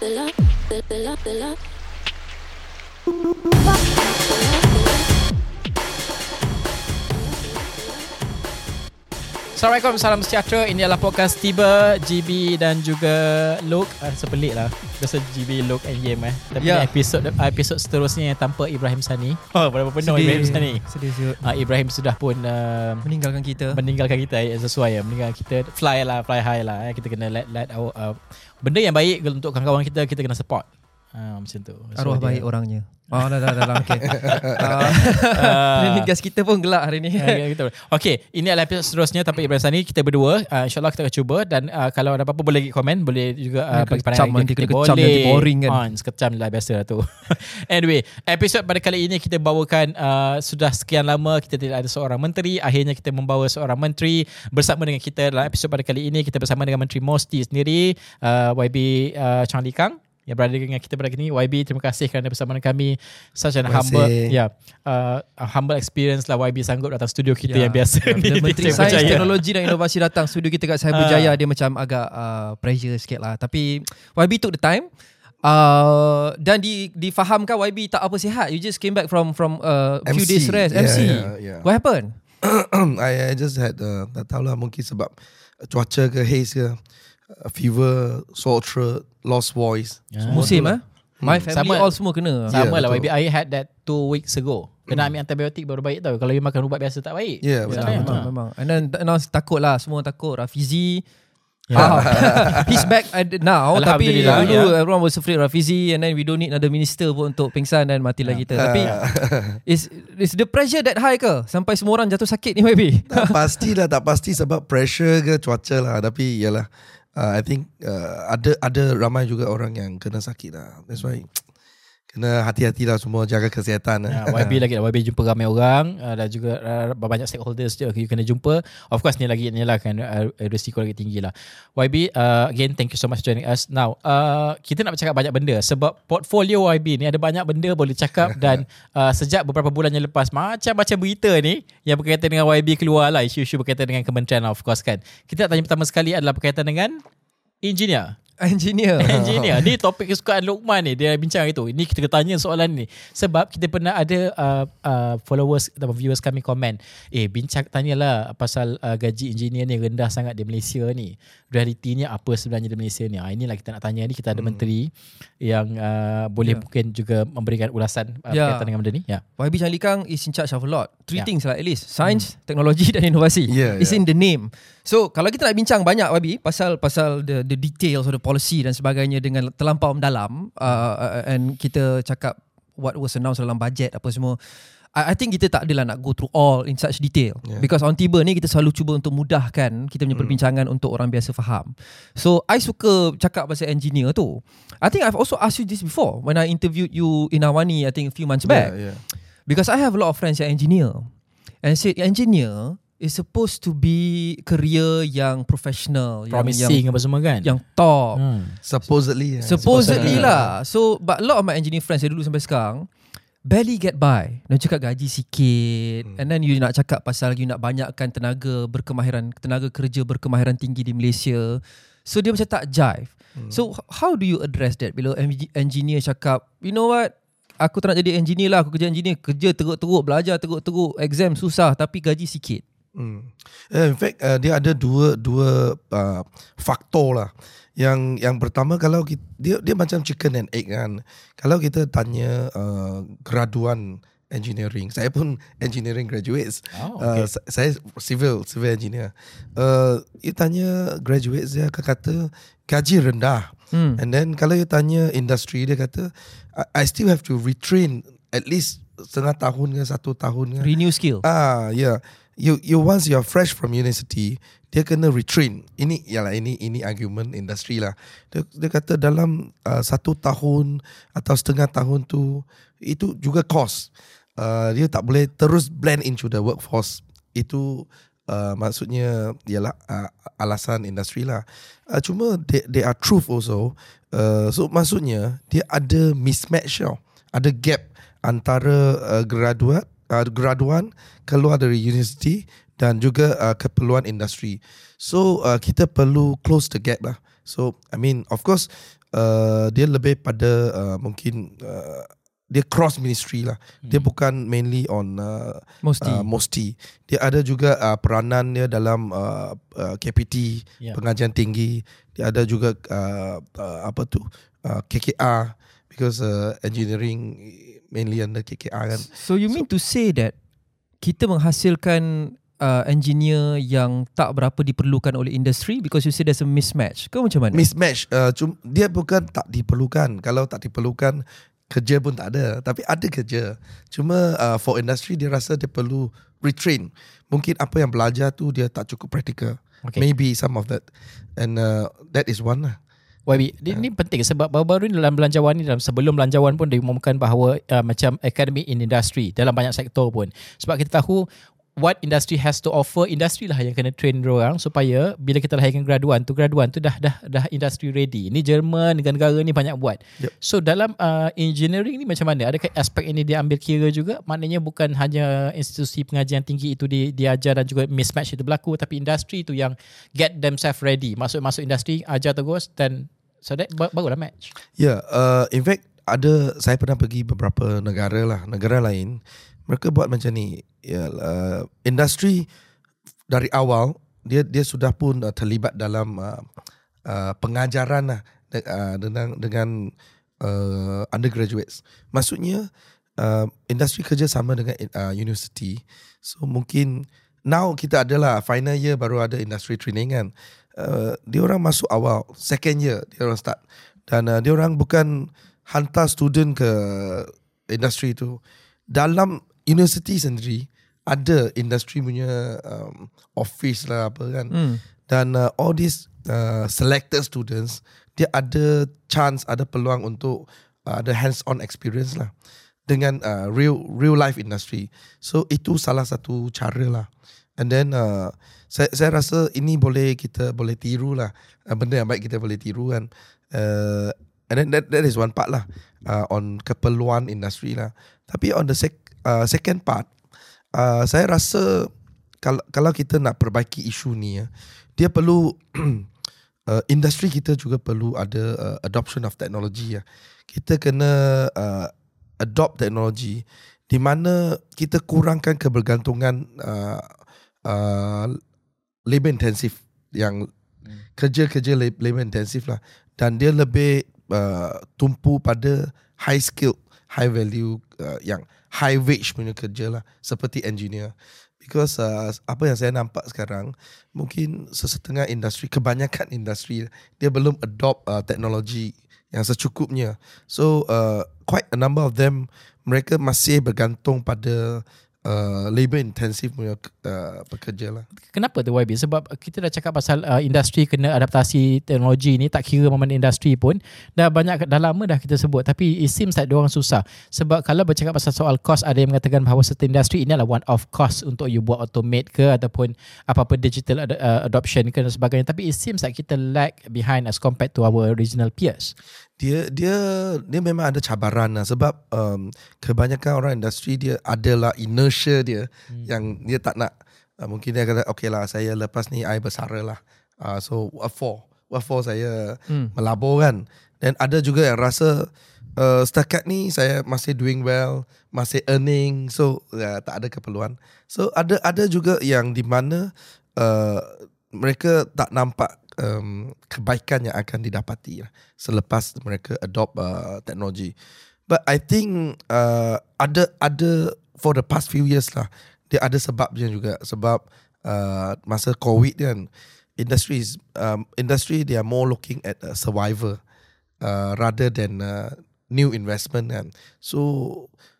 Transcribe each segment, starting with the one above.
the love, the love, the love. Assalamualaikum, salam sejahtera. Ini adalah podcast Tiba, GB dan juga Luke. Ah, rasa pelik lah. Rasa GB, Luke and Yem eh. Tapi Ya. yeah. episod episod seterusnya yang tanpa Ibrahim Sani. Oh, berapa penuh Ibrahim Sani. Sedih siut. Uh, Ibrahim sudah pun uh, Meninggalkan kita. meninggalkan kita eh, sesuai ya. Meninggalkan kita fly lah, fly high lah. Eh. Kita kena let let our, uh, benda yang baik untuk kawan-kawan kita kita kena support. Uh, macam tu. So, Arwah dia- baik orangnya. Oh dah dah dah, dah okay. uh, Ah. Ini gas kita pun gelak hari ni. Ah, gitu. Okay, ini adalah episod seterusnya tanpa Ibrahim Sani. Kita berdua, uh, insyaAllah kita akan cuba dan uh, kalau ada apa-apa boleh lagi komen. Boleh juga uh, Ya, bagi kecam pandangan nanti, kita. kena kecam nanti boring kan. Ah, sekecam lah biasa lah tu. anyway, episod pada kali ini kita bawakan uh, sudah sekian lama kita tidak ada seorang menteri. Akhirnya kita membawa seorang menteri bersama dengan kita dalam episod pada kali ini. Kita bersama dengan Menteri Mosti sendiri, uh, YB uh, Chang Li Kang yang berada dengan kita pada kini YB terima kasih kerana bersama dengan kami such an humble ya yeah, uh, a humble experience lah YB sanggup datang studio kita Ya, yang biasa ya, ni Menteri Sains, Jaya. Teknologi dan Inovasi datang studio kita kat Cyber Ah. Jaya dia macam agak uh, pressure sikit lah. Tapi YB took the time. Uh, dan di difahamkan YB tak apa sihat. You just came back from from uh, few MC. days rest Yeah, MC. yeah, yeah. What happened? I, I just had uh, tak tahulah mungkin sebab cuaca ke haze ke uh, fever, sore throat, lost voice. Ya. Semua Musim eh? lah. My Hmm. family Sama- all semua kena. Ya, Sama lah YB betul. I had that two weeks ago Kena ambil antibiotik baru baik tau Kalau you makan ubat biasa tak baik Ya, Ya, betul. Betul. memang, memang. And then now takut lah semua takut Rafizi Ya. Ah, he's back at now tapi dulu ya. everyone was afraid Rafizi and then we don't need another minister pun untuk pingsan dan matilah kita. Tapi is is the pressure that high ke sampai semua orang jatuh sakit ni maybe? tak pasti lah, tak pasti sebab pressure ke cuaca lah. Tapi yalah, uh, I think uh, ada ada ramai juga orang yang kena sakit lah. That's why kena hati-hati lah semua jaga kesihatan. Ya, lah. YB lagi lah. YB jumpa ramai orang uh, Dan juga uh, banyak stakeholders je. You kena jumpa. Of course ni lagi ni lah kan uh, Risiko lagi tinggi lah. YB uh, Again thank you so much joining us. Now uh, Kita nak bercakap banyak benda Sebab portfolio YB ni Ada banyak benda boleh cakap Dan uh, sejak beberapa bulan yang lepas Macam-macam berita ni Yang berkaitan dengan YB keluar lah. Isu-isu berkaitan dengan kementerian Of course kan. Kita nak tanya pertama sekali Adalah berkaitan dengan Engineer Engineer. engineer. Ni topik kesukaan Lokman ni dia bincang itu. Ini kita tanya soalan ni sebab kita pernah ada uh, uh, followers atau viewers kami komen, eh bincang tanyalah pasal uh, gaji engineer ni rendah sangat di Malaysia ni. Realitinya apa sebenarnya di Malaysia ni? Ah inilah kita nak tanya ni kita ada menteri yang uh, boleh Ya. mungkin juga memberikan ulasan uh, Ya. berkaitan dengan benda ni. Ya. YB Charlie Kang is in charge of a lot. Three Yeah. things lah at least. Science, teknologi dan inovasi. Yeah, It's yeah. in the name. So kalau kita nak bincang banyak YB pasal pasal the the details of the policy dan sebagainya dengan terlampau mendalam uh, uh, and kita cakap what was announced dalam bajet apa semua I, I think kita tak adalah nak go through all in such detail Yeah. because on tiba ni kita selalu cuba untuk mudahkan kita punya perbincangan untuk orang biasa faham. So I suka cakap pasal engineer tu. I think I've also asked you this before when I interviewed you in Awani I think a few months back. Yeah, yeah. Because I have a lot of friends yang engineer and said engineer is supposed to be career yang professional, yang Promising yang, apa semua kan? yang top. hmm. Supposedly. yeah. Supposedly lah. So but a lot of my engineering friends dari dulu sampai sekarang barely get by. Nak cakap gaji sikit Hmm. and then you nak cakap pasal you nak banyakkan tenaga berkemahiran tenaga kerja berkemahiran tinggi di Malaysia. So dia macam tak jive. Hmm. So how do you address that bila en- engineer cakap, you know what? Aku tak nak jadi engineer lah, aku kerja engineer, kerja teruk-teruk, belajar teruk-teruk, exam susah tapi gaji sikit. Hmm. Uh, in fact uh, dia ada dua dua uh, faktor lah. Yang yang pertama kalau kita, dia dia macam chicken and egg kan. Kalau kita tanya uh, graduan engineering, saya pun engineering graduates. Oh, Uh, okay. sa- saya civil civil engineer. Uh, you tanya graduates dia akan kata gaji rendah. Hmm. And then kalau you tanya industri dia kata I, I still have to retrain at least setengah tahun ke satu tahun ke. Renew skill. Ah, yeah. You you once you are fresh from university, dia kena retrain. Ini ialah ini ini argument industri lah. Dia, dia kata dalam uh, satu tahun atau setengah tahun tu itu juga cost. Uh, dia tak boleh terus blend into the workforce. Itu uh, maksudnya ialah uh, alasan industri lah. Uh, cuma they, they are truth also. Uh, so maksudnya dia ada mismatch tau. Ada gap antara uh, graduat uh, graduan keluar dari university dan juga uh, keperluan industri. So uh, kita perlu close the gap lah. So I mean of course uh, dia lebih pada uh, mungkin uh, dia cross ministry lah. Dia bukan mainly on uh, Mesti. uh, Mosti. Dia ada juga uh, peranan dia dalam uh, uh, KPT, Ya. pengajian tinggi. Dia ada juga uh, uh, apa tu uh, KKR because uh, engineering mainly under KKR kan. So you mean to say that kita menghasilkan uh, engineer yang tak berapa diperlukan oleh industri because you say there's a mismatch ke macam mana? Mismatch uh, cum, dia bukan tak diperlukan. Kalau tak diperlukan kerja pun tak ada tapi ada kerja. Cuma uh, for industry dia rasa dia perlu retrain. Mungkin apa yang belajar tu dia tak cukup practical. Okay. Maybe some of that. And uh, that is one lah. YB, Ya. ini, ini penting sebab baru-baru ni dalam belanjawan ni dalam sebelum belanjawan pun dia umumkan bahawa uh, macam academy in industry dalam banyak sektor pun. Sebab kita tahu what industry has to offer, industry lah yang kena train orang supaya bila kita lahirkan graduan tu, graduan tu dah dah dah industry ready. Ni Jerman, negara-negara ni banyak buat. Yep. So dalam uh, engineering ni macam mana? Adakah aspek ini dia ambil kira juga? Maknanya bukan hanya institusi pengajian tinggi itu di, diajar dan juga mismatch itu berlaku tapi industri tu yang get themselves ready. Masuk-masuk industri, ajar terus dan so that ba- barulah match. Yeah, uh, in fact ada saya pernah pergi beberapa negara lah, negara lain. Mereka buat macam ni. Ya, uh, industri dari awal dia dia sudah pun uh, terlibat dalam uh, uh, pengajaran lah de, uh, dengan dengan uh, undergraduates. Maksudnya uh, industri kerja sama dengan uh, university. So mungkin now kita adalah final year baru ada industry training kan. Uh, dia orang masuk awal, second year dia orang start dan uh, dia orang bukan hantar student ke industri tu. Dalam university sendiri ada industri punya um, office lah apa kan. Hmm. Dan uh, all these uh, selected students dia ada chance, ada peluang untuk uh, ada hands on experience lah dengan uh, real real life industry. So itu salah satu cara lah. And then uh, saya saya rasa ini boleh kita boleh tiru lah. Uh, benda yang baik kita boleh tiru kan. Uh, and then that that is one part lah uh, on keperluan industri lah. Tapi on the sec, uh, second part uh, saya rasa kalau kalau kita nak perbaiki isu ni ya, dia perlu uh, industri kita juga perlu ada uh, adoption of technology ya. Kita kena uh, adopt teknologi di mana kita kurangkan kebergantungan uh, uh, labor intensif yang kerja-kerja lab- labor intensif lah. Dan dia lebih uh, tumpu pada high skill high value uh, yang high wage punya kerja lah seperti engineer. Because uh, apa yang saya nampak sekarang mungkin sesetengah industri kebanyakan industri dia belum adopt uh, teknologi yang secukupnya. So uh, quite a number of them mereka masih bergantung pada uh, labor intensive punya uh, pekerja lah Kenapa tu YB? Sebab kita dah cakap pasal uh, industri kena adaptasi teknologi ni tak kira mana industri pun dah banyak dah lama dah kita sebut tapi it seems like orang susah sebab kalau bercakap pasal soal cost ada yang mengatakan bahawa certain industry ini adalah one of cost untuk you buat automate ke ataupun apa-apa digital ad- uh, adoption ke dan sebagainya tapi it seems like kita lag behind as compared to our regional peers. Dia dia dia memang ada cabaran lah sebab um, kebanyakan orang industri dia adalah inertia dia hmm. yang dia tak nak uh, mungkin dia kata okay lah saya lepas ni I bersara lah uh, so what for what for saya Hmm. hmm. melabur kan dan ada juga yang rasa uh, setakat ni saya masih doing well masih earning so uh, tak ada keperluan so ada ada juga yang di mana uh, mereka tak nampak um, kebaikan yang akan didapati lah selepas mereka adopt uh, teknologi. But I think uh, ada ada for the past few years lah dia ada sebabnya juga sebab uh, masa COVID kan industries um, industry they are more looking at uh, survivor uh, rather than uh, new investment kan. So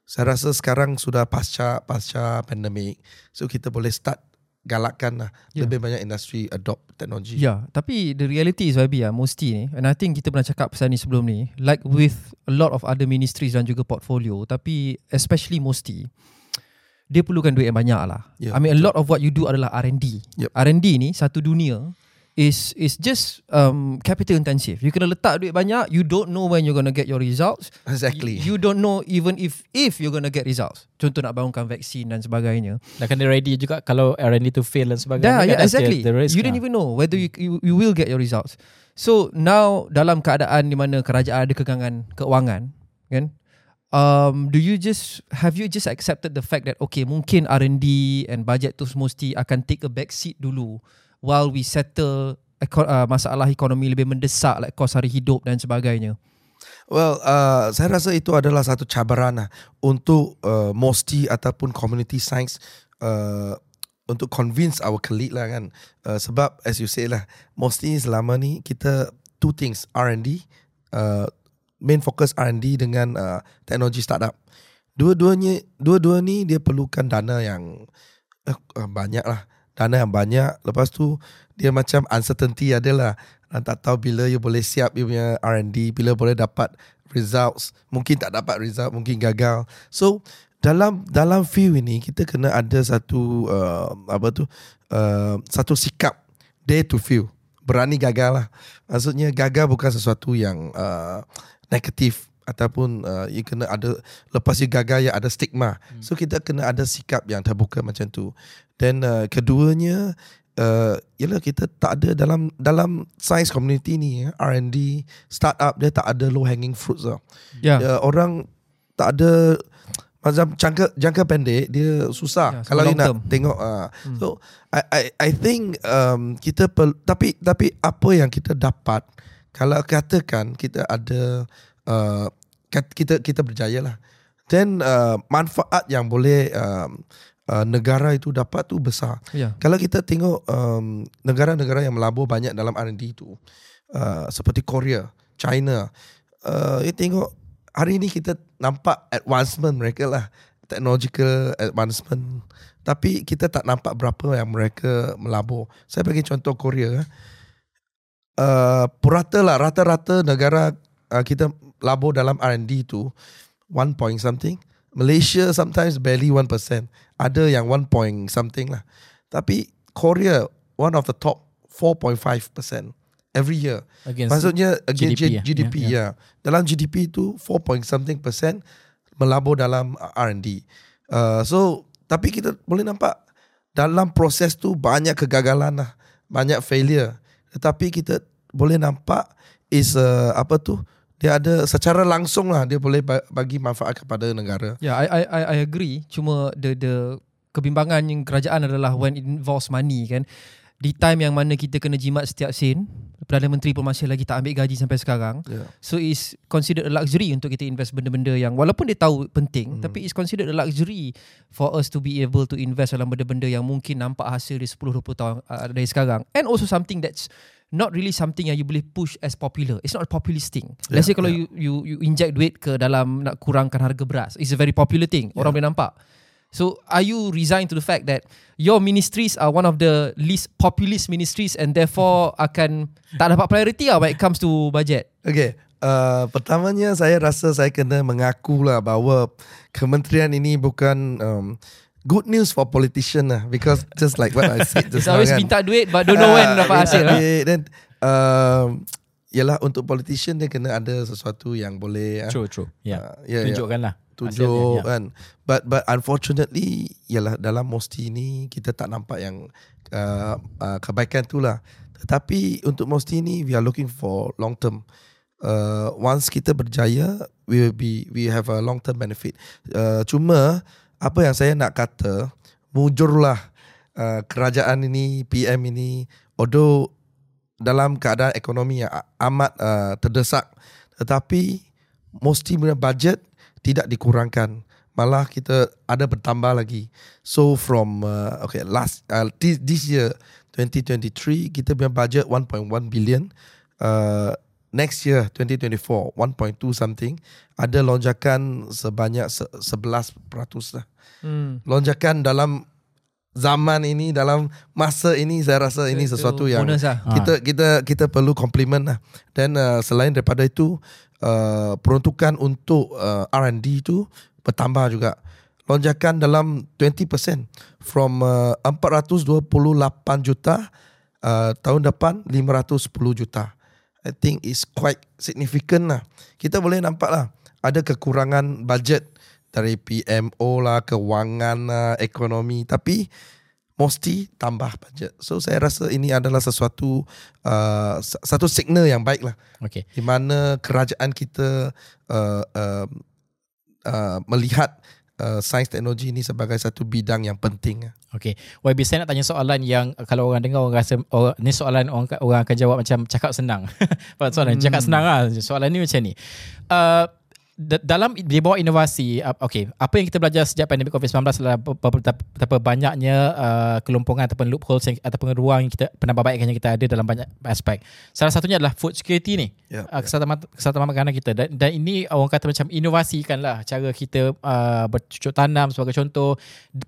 saya rasa sekarang sudah pasca pasca pandemik so kita boleh start galakkan lah yeah. lebih banyak industri adopt teknologi. Ya, yeah, tapi the reality is YB lah, mesti ni. And I think kita pernah cakap pasal ni sebelum ni. Like with a lot of other ministries dan juga portfolio. Tapi especially Mosti, dia perlukan duit yang banyak lah. Ya, I mean a lot of what you do adalah R&D. Yep. R&D ni satu dunia is is just um, capital intensive. You kena letak duit banyak, you don't know when you're gonna get your results. Exactly. You, you don't know even if if you're gonna get results. Contoh nak bangunkan vaksin dan sebagainya. Dah kena ready juga kalau R&D to fail dan sebagainya. Yeah, Kan yeah, that's the- exactly. The risk you don't lah. even know whether you, you you will get your results. So now dalam keadaan di mana kerajaan ada kekangan keuangan, kan? Um, do you just have you just accepted the fact that okay mungkin R&D and budget tu mesti akan take a back seat dulu while we settle eko, uh, masalah ekonomi lebih mendesak like kos hari hidup dan sebagainya. Well, uh, saya rasa itu adalah satu cabaran lah untuk uh, MOSTI ataupun community science uh, untuk convince our colleague lah kan. Uh, sebab as you say lah, MOSTI selama ni kita two things, R&D, uh, main focus R&D dengan uh, teknologi startup. Dua-duanya, dua-dua ni dia perlukan dana yang uh, banyak lah. Dana yang banyak. Lepas tu dia macam uncertainty adalah. Dan tak tahu bila you boleh siap you punya R&D, bila boleh dapat results. Mungkin tak dapat result, mungkin gagal. So dalam dalam view ini kita kena ada satu uh, apa tu uh, satu sikap dare to feel berani gagal lah maksudnya gagal bukan sesuatu yang uh, negatif ataupun uh, you kena ada lepas you gagal ya ada stigma hmm. so kita kena ada sikap yang terbuka macam tu dan uh, keduanya uh, ialah kita tak ada dalam dalam science community ni ya, R&D startup dia tak ada low hanging fruits lah. Yeah. Uh, orang tak ada macam jangka jangka pendek dia susah Yeah, kalau you nak term. tengok uh, hmm. so I I I think um, kita per, tapi tapi apa yang kita dapat kalau katakan kita ada uh, kat- kita kita berjaya lah then uh, manfaat yang boleh um, uh, negara itu dapat tu besar Yeah. kalau kita tengok um, negara-negara yang melabur banyak dalam R&D itu uh, seperti Korea, China, uh, you tengok hari ini kita nampak advancement mereka lah, technological advancement. Tapi kita tak nampak berapa yang mereka melabur. Saya bagi contoh Korea. Uh, purata lah, rata-rata negara uh, kita labur dalam R&D tu 1 point something. Malaysia sometimes barely 1%. Ada yang 1 point something lah. Tapi Korea one of the top 4.5% every year. Against Maksudnya again GDP, GDP, ya? GDP Ya, ya. Dalam GDP tu 4 point something percent melabur dalam R&D. Uh, so tapi kita boleh nampak dalam proses tu banyak kegagalan lah, banyak failure. Tetapi kita boleh nampak is uh, apa tu? Dia ada secara langsung lah dia boleh ba- bagi manfaat kepada negara. Yeah, I I I I agree. Cuma the the kebimbangan yang kerajaan adalah when it involves money kan. Di time yang mana kita kena jimat setiap sen, Perdana Menteri pun masih lagi tak ambil gaji sampai sekarang. Yeah. So it's considered a luxury untuk kita invest benda-benda yang walaupun dia tahu penting hmm. tapi it's considered a luxury for us to be able to invest dalam benda-benda yang mungkin nampak hasil di 10 20 tahun uh, dari sekarang. And also something that's not really something yang you boleh push as popular. It's not a populist thing. Let's say Yeah, kalau yeah. you you you inject duit ke dalam nak kurangkan harga beras. It's a very popular thing. Orang boleh nampak. So are you resigned to the fact that your ministries are one of the least populist ministries and therefore akan tak dapat priority lah when it comes to budget? Okay. Uh, pertamanya saya rasa saya kena mengaku lah bahawa kementerian ini bukan um, good news for politician lah because just like what I said just It's always kan. minta duit but don't know when Ah, dapat minta hasil. lah. Then um, Yalah untuk politician dia kena ada sesuatu yang boleh ah, True, true. Ya. ah, ya, ya, Tunjukkan lah. Hasilnya, ya. kan. But but unfortunately ialah dalam Mosti ni kita tak nampak yang uh, uh, kebaikan tu lah. Tetapi untuk Mosti ni we are looking for long term. Uh, once kita berjaya we will be we have a long term benefit. Uh, cuma apa yang saya nak kata mujurlah uh, kerajaan ini PM ini although dalam keadaan ekonomi yang amat uh, terdesak tetapi mesti punya budget tidak dikurangkan malah kita ada bertambah lagi so from uh, okay last uh, this, this year 2023 kita punya budget 1.1 billion uh, next year 2024 1.2 something ada lonjakan sebanyak se- 11% lah Hmm. lonjakan dalam zaman ini dalam masa ini saya rasa ini sesuatu yang lah. Ah. kita kita kita perlu compliment lah dan uh, selain daripada itu uh, peruntukan untuk uh, R&D itu bertambah juga. Lonjakan dalam 20% from uh, 428 juta uh, tahun depan 510 juta. I think is quite significant lah. Kita boleh nampak lah ada kekurangan budget dari PMO lah kewangan lah ekonomi. Tapi mesti tambah budget. So saya rasa ini adalah sesuatu uh, sa- satu signal yang baik lah. Okay. Di mana kerajaan kita uh, uh, uh, melihat uh, sains teknologi ini sebagai satu bidang yang penting. Okay. YB saya nak tanya soalan yang uh, kalau orang dengar orang rasa orang, ni soalan orang orang akan jawab macam cakap senang. Soalan hmm. cakap senang lah. Soalan ni macam ni. Uh, dalam di bawah inovasi uh, okay apa yang kita belajar sejak pandemik COVID-19 adalah betapa, banyaknya uh, kelompongan ataupun loopholes yang, ataupun ruang yang kita penambahbaikan yang kita ada dalam banyak aspek. Salah satunya adalah food security ni. Ya, uh, kesatuan kesatuan makanan kita. Dan, dan ini orang kata macam inovasi kan lah cara kita uh, bercucuk tanam sebagai contoh.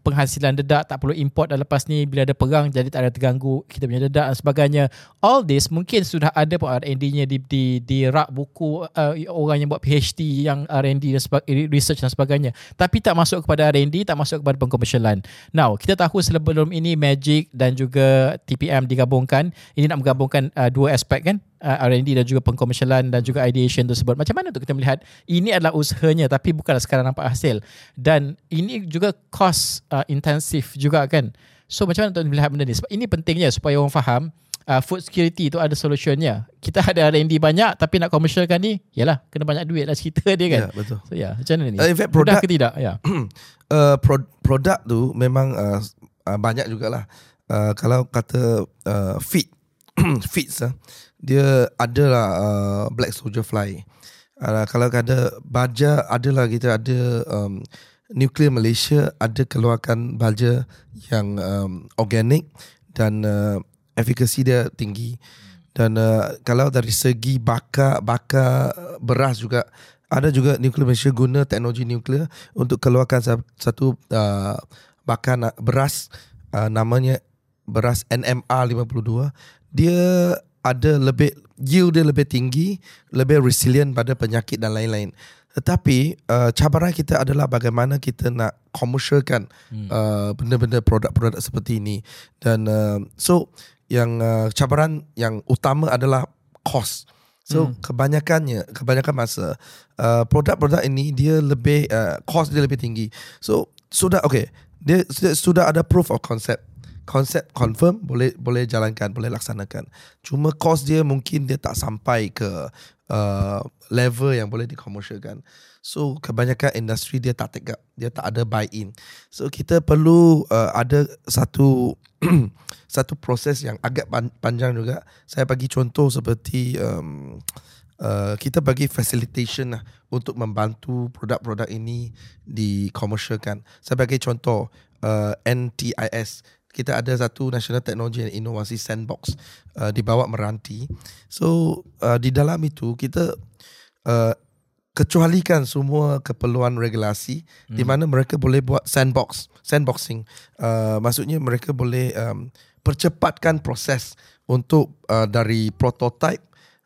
Penghasilan dedak tak perlu import dah lepas ni bila ada perang jadi tak ada terganggu kita punya dedak dan sebagainya. All this mungkin sudah ada pun R&D-nya di, di, di rak buku uh, orang yang buat PhD yang R&D dan research dan sebagainya tapi tak masuk kepada R&D tak masuk kepada pengkomersialan now kita tahu sebelum ini Magic dan juga TPM digabungkan ini nak menggabungkan uh, dua aspek kan uh, R&D dan juga pengkomersialan dan juga ideation tersebut. Macam mana untuk kita melihat ini adalah usahanya tapi bukanlah sekarang nampak hasil dan ini juga cost uh, intensif juga kan. So macam mana untuk melihat benda ni? Sebab ini pentingnya supaya orang faham uh, food security itu ada solutionnya. Kita ada R&D banyak tapi nak komersialkan ni, yalah kena banyak duit lah cerita dia kan. Ya, betul. So ya, yeah, macam mana ni? Uh, in fact, Mudah produk- ke tidak? Ya. uh, pro- produk tu memang uh, uh, banyak jugalah. Uh, kalau kata uh, feed feeds uh, dia adalah uh, black soldier fly. Uh, kalau ada baja adalah kita ada um, nuclear Malaysia ada keluarkan baja yang um, organik dan uh, efikasi dia tinggi. Dan uh, kalau dari segi bakar bakar beras juga ada juga nuklear Malaysia guna teknologi nuklear untuk keluarkan sa- satu uh, bakar beras uh, namanya beras NMR 52 dia ada lebih yield dia lebih tinggi lebih resilient pada penyakit dan lain-lain tetapi uh, cabaran kita adalah bagaimana kita nak komersialkan hmm. uh, benda-benda produk-produk seperti ini dan uh, so yang uh, cabaran yang utama adalah cost So hmm. kebanyakannya kebanyakan masa uh, produk-produk ini dia lebih uh, cost dia lebih tinggi. So sudah okay, dia sudah, sudah ada proof of concept. Konsep confirm boleh boleh jalankan, boleh laksanakan. Cuma cost dia mungkin dia tak sampai ke uh, level yang boleh dikomersialkan. So kebanyakan industri dia tak take up, dia tak ada buy in. So kita perlu uh, ada satu satu proses yang agak pan- panjang juga. Saya bagi contoh seperti um, uh, kita bagi facilitation lah untuk membantu produk-produk ini dikomersialkan. Saya bagi contoh uh, NTIS. Kita ada satu National Technology and Innovasi Sandbox uh, di bawah Meranti. So uh, di dalam itu kita uh, kecualikan semua keperluan regulasi hmm. di mana mereka boleh buat sandbox sandboxing. Uh, maksudnya mereka boleh um, percepatkan proses untuk uh, dari prototype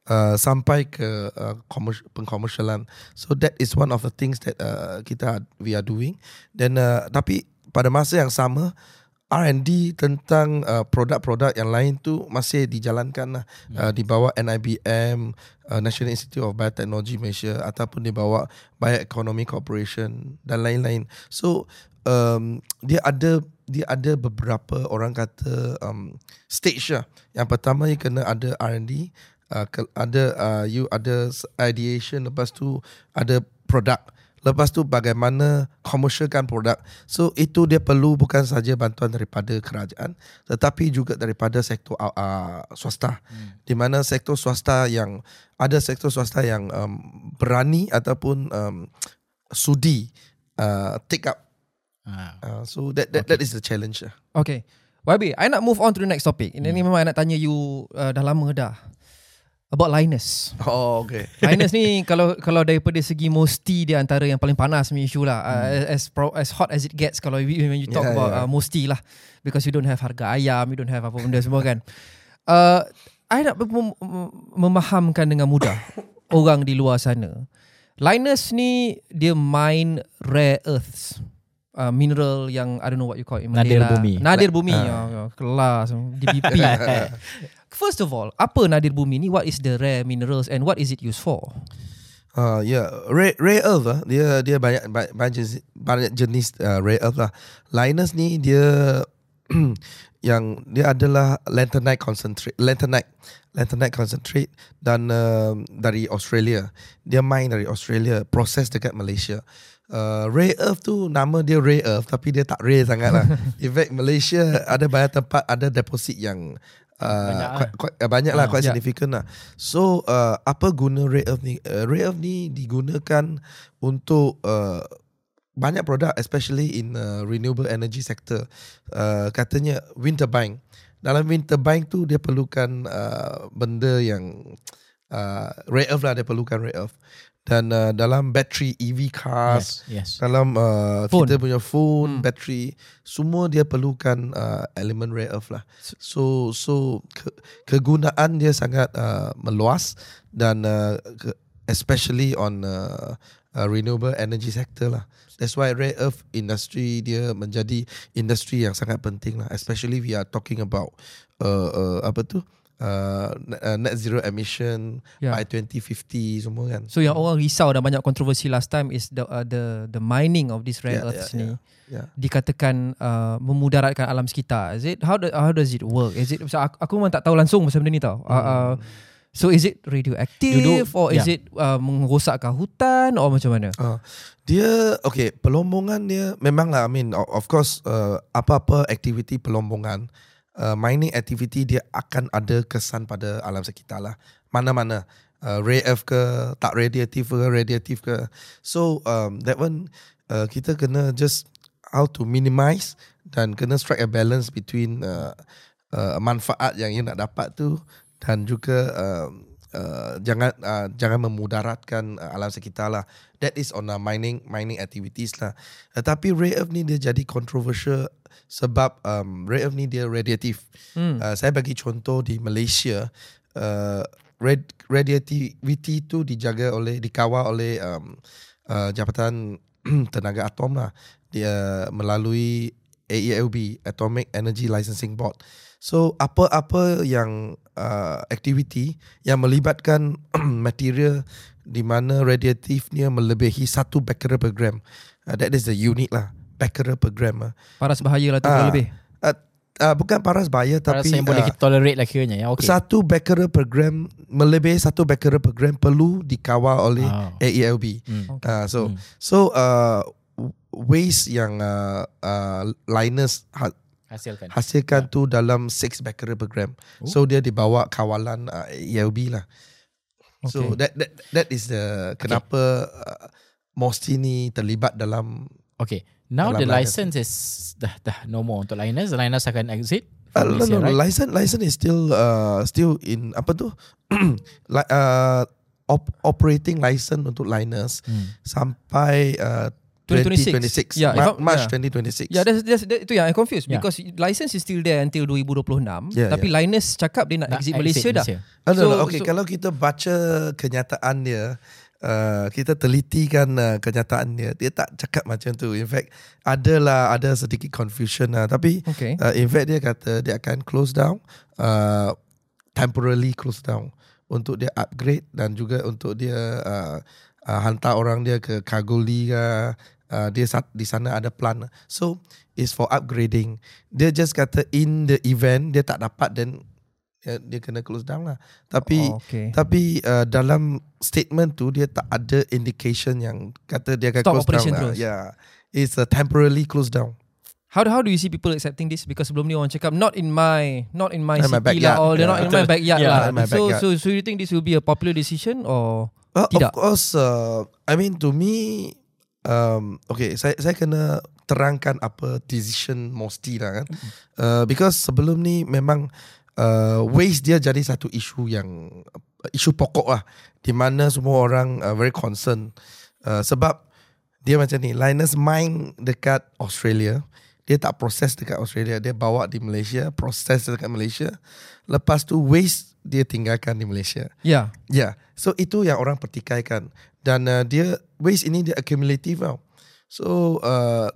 uh, sampai ke uh, commercial, pengkomersialan. So that is one of the things that uh, kita we are doing. Dan uh, tapi pada masa yang sama R&D tentang uh, produk-produk yang lain tu masih dijalankan lah uh, di bawah NIBM, uh, National Institute of Biotechnology Malaysia ataupun di bawah Bioeconomy Corporation dan lain-lain. So um, dia ada dia ada beberapa orang kata um, stage lah. Yang pertama you kena ada R&D, uh, ke- ada uh, you ada ideation lepas tu ada produk. Lepas tu bagaimana komersialkan produk. So itu dia perlu bukan saja bantuan daripada kerajaan tetapi juga daripada sektor uh, uh, swasta. Hmm. Di mana sektor swasta yang ada sektor swasta yang um, berani ataupun um, sudi uh, take up. Ha. Uh, so that that, okay. that is the challenge. Okay. YB, I nak move on to the next topic. Ini hmm. memang I nak tanya you uh, dah lama dah. About Linus. Oh okay. Linus ni kalau kalau daripada segi Mosti dia antara yang paling panas punya issue lah. Hmm. Uh, as pro, as hot as it gets kalau you, when you talk Yeah, about yeah. Uh, Mosti lah. Because you don't have harga ayam, you don't have apa benda semua kan. Uh, I nak mem- mem- memahamkan dengan mudah orang di luar sana. Linus ni dia mine rare earths. Uh, mineral yang I don't know what you call it Malay Nadir lah. bumi. Nadir bumi. Uh. kelas DBP. First of all, apa nadir bumi ni? What is the rare minerals and what is it used for? Uh, yeah, rare rare earth lah. Dia dia banyak banyak, banyak jenis, banyak jenis uh, rare earth lah. Linus ni dia yang dia adalah lanthanite concentrate lanthanite lanthanite concentrate dan uh, dari Australia dia mine dari Australia proses dekat Malaysia uh, rare earth tu nama dia rare earth tapi dia tak rare sangat lah in fact Malaysia ada banyak tempat ada deposit yang Uh, Banyak quite, quite, uh, banyak lah, Ah, quite yeah. significant lah. So, uh, apa guna rare earth ni? Uh, rare earth ni digunakan untuk uh, banyak produk, especially in uh, renewable energy sector. Uh, katanya wind turbine. Dalam wind turbine tu dia perlukan uh, benda yang uh, rare earth lah, dia perlukan rare earth. Dan uh, dalam battery EV cars, Yes, yes. dalam uh, Phone. kita punya phone, Hmm. battery, semua dia perlukan uh, elemen rare earth lah. So so ke, kegunaan dia sangat uh, meluas dan uh, especially on uh, uh, renewable energy sector lah. That's why rare earth industry dia menjadi industri yang sangat penting lah. Especially we are talking about uh, uh, apa tu? Uh, uh, net zero emission Yeah. by 2050 semua kan. So yang orang risau dan banyak kontroversi last time is the uh, the the mining of these rare Yeah, earths yeah, ni yeah. dikatakan uh, memudaratkan alam sekitar. Is it how do, how does it work? Is it so aku, aku memang tak tahu langsung pasal benda ni tau. Uh, uh, so is it radioactive Duduk- or is yeah. it uh, merosakkan hutan or macam mana? Uh, dia okay pelombongan dia memanglah I mean of course uh, apa-apa aktiviti pelombongan uh, mining activity dia akan ada kesan pada alam sekitar lah. Mana-mana. Uh, rare earth ke tak radiatif ke radiatif ke. So um, that one uh, kita kena just how to minimize dan kena strike a balance between uh, uh, manfaat yang ia nak dapat tu dan juga um, uh, jangan uh, jangan memudaratkan uh, alam sekitar lah. That is on uh, mining mining activities lah. Uh, tapi rare earth ni dia jadi controversial sebab um, rare earth ni dia radiatif. Hmm. Uh, saya bagi contoh di Malaysia uh, rad, radiativity tu dijaga oleh dikawal oleh um, uh, Jabatan Tenaga Atom lah dia melalui AELB Atomic Energy Licensing Board. So apa-apa yang uh, aktiviti yang melibatkan material di mana radiatifnya melebihi satu becquerel per gram. Uh, that is the unit lah. Becquerel per gram. lah. Paras bahaya lah tu Ah, kalau lebih. Uh, uh, bukan paras bahaya Tapi tapi yang boleh uh, kita tolerate lah kiranya ya. Okay. satu becquerel per gram melebihi satu becquerel per gram perlu dikawal oleh Ah. AELB. Hmm. Uh, so Hmm. so uh, waste yang uh, uh, liners ha- Hasilkan. hasilkan tu dalam 6 becquerel per gram. Oh. So dia dibawa kawalan uh, ELB lah. So Okay. that that that is the kenapa uh, Mosti ni terlibat dalam Okay. Now Dalam the liners. license is dah dah no more untuk liners. The liners akan exit. uh, no, no, right? license license is still uh, still in apa tu like uh, op, operating license untuk liners Hmm. sampai uh, 2026. 2026 Yeah, Ma- March yeah. 2026 Ya, that's, that's, that, itu yang I confused Yeah. because license is still there until 2026 Yeah, tapi Linus cakap dia nak, Nak exit Malaysia dah. Ah, no, So- no, okay, so- kalau kita baca kenyataan dia, uh, kita telitikan uh, kenyataan dia, dia tak cakap macam tu. In fact, adalah ada sedikit confusion lah. Tapi Okay. uh, in fact dia kata dia akan close down, uh, temporarily close down untuk dia upgrade dan juga untuk dia uh, uh, hantar orang dia ke Kalgoorlie ke. Uh, dia di sana ada plan. So it's for upgrading. Dia just kata in the event dia tak dapat then dia, dia kena close down lah. Tapi oh, okay. tapi uh, dalam statement tu dia tak ada indication yang kata dia akan Stop close down lah. Yeah. It's a temporarily close down. How do how do you see people accepting this? Because sebelum ni orang cakap not in my not in my In my city backyard. lah or they're not Yeah. in my backyard Yeah, lah. my so backyard. so so you think this will be a popular decision or Uh, Tidak. Of course, uh, I mean to me, um, okay, saya saya kena terangkan apa decision Mosti lah kan. Uh, because sebelum ni memang uh, waste dia jadi satu isu yang isu pokok lah, di mana semua orang uh, very concern. Uh, sebab dia macam ni, Linus mine dekat Australia, dia tak proses dekat Australia, dia bawa di Malaysia, proses dekat Malaysia. Lepas tu waste dia tinggalkan di Malaysia. yeah. Ya, yeah. so itu yang orang pertikaikan dan uh, dia waste ini dia accumulative tau. So uh,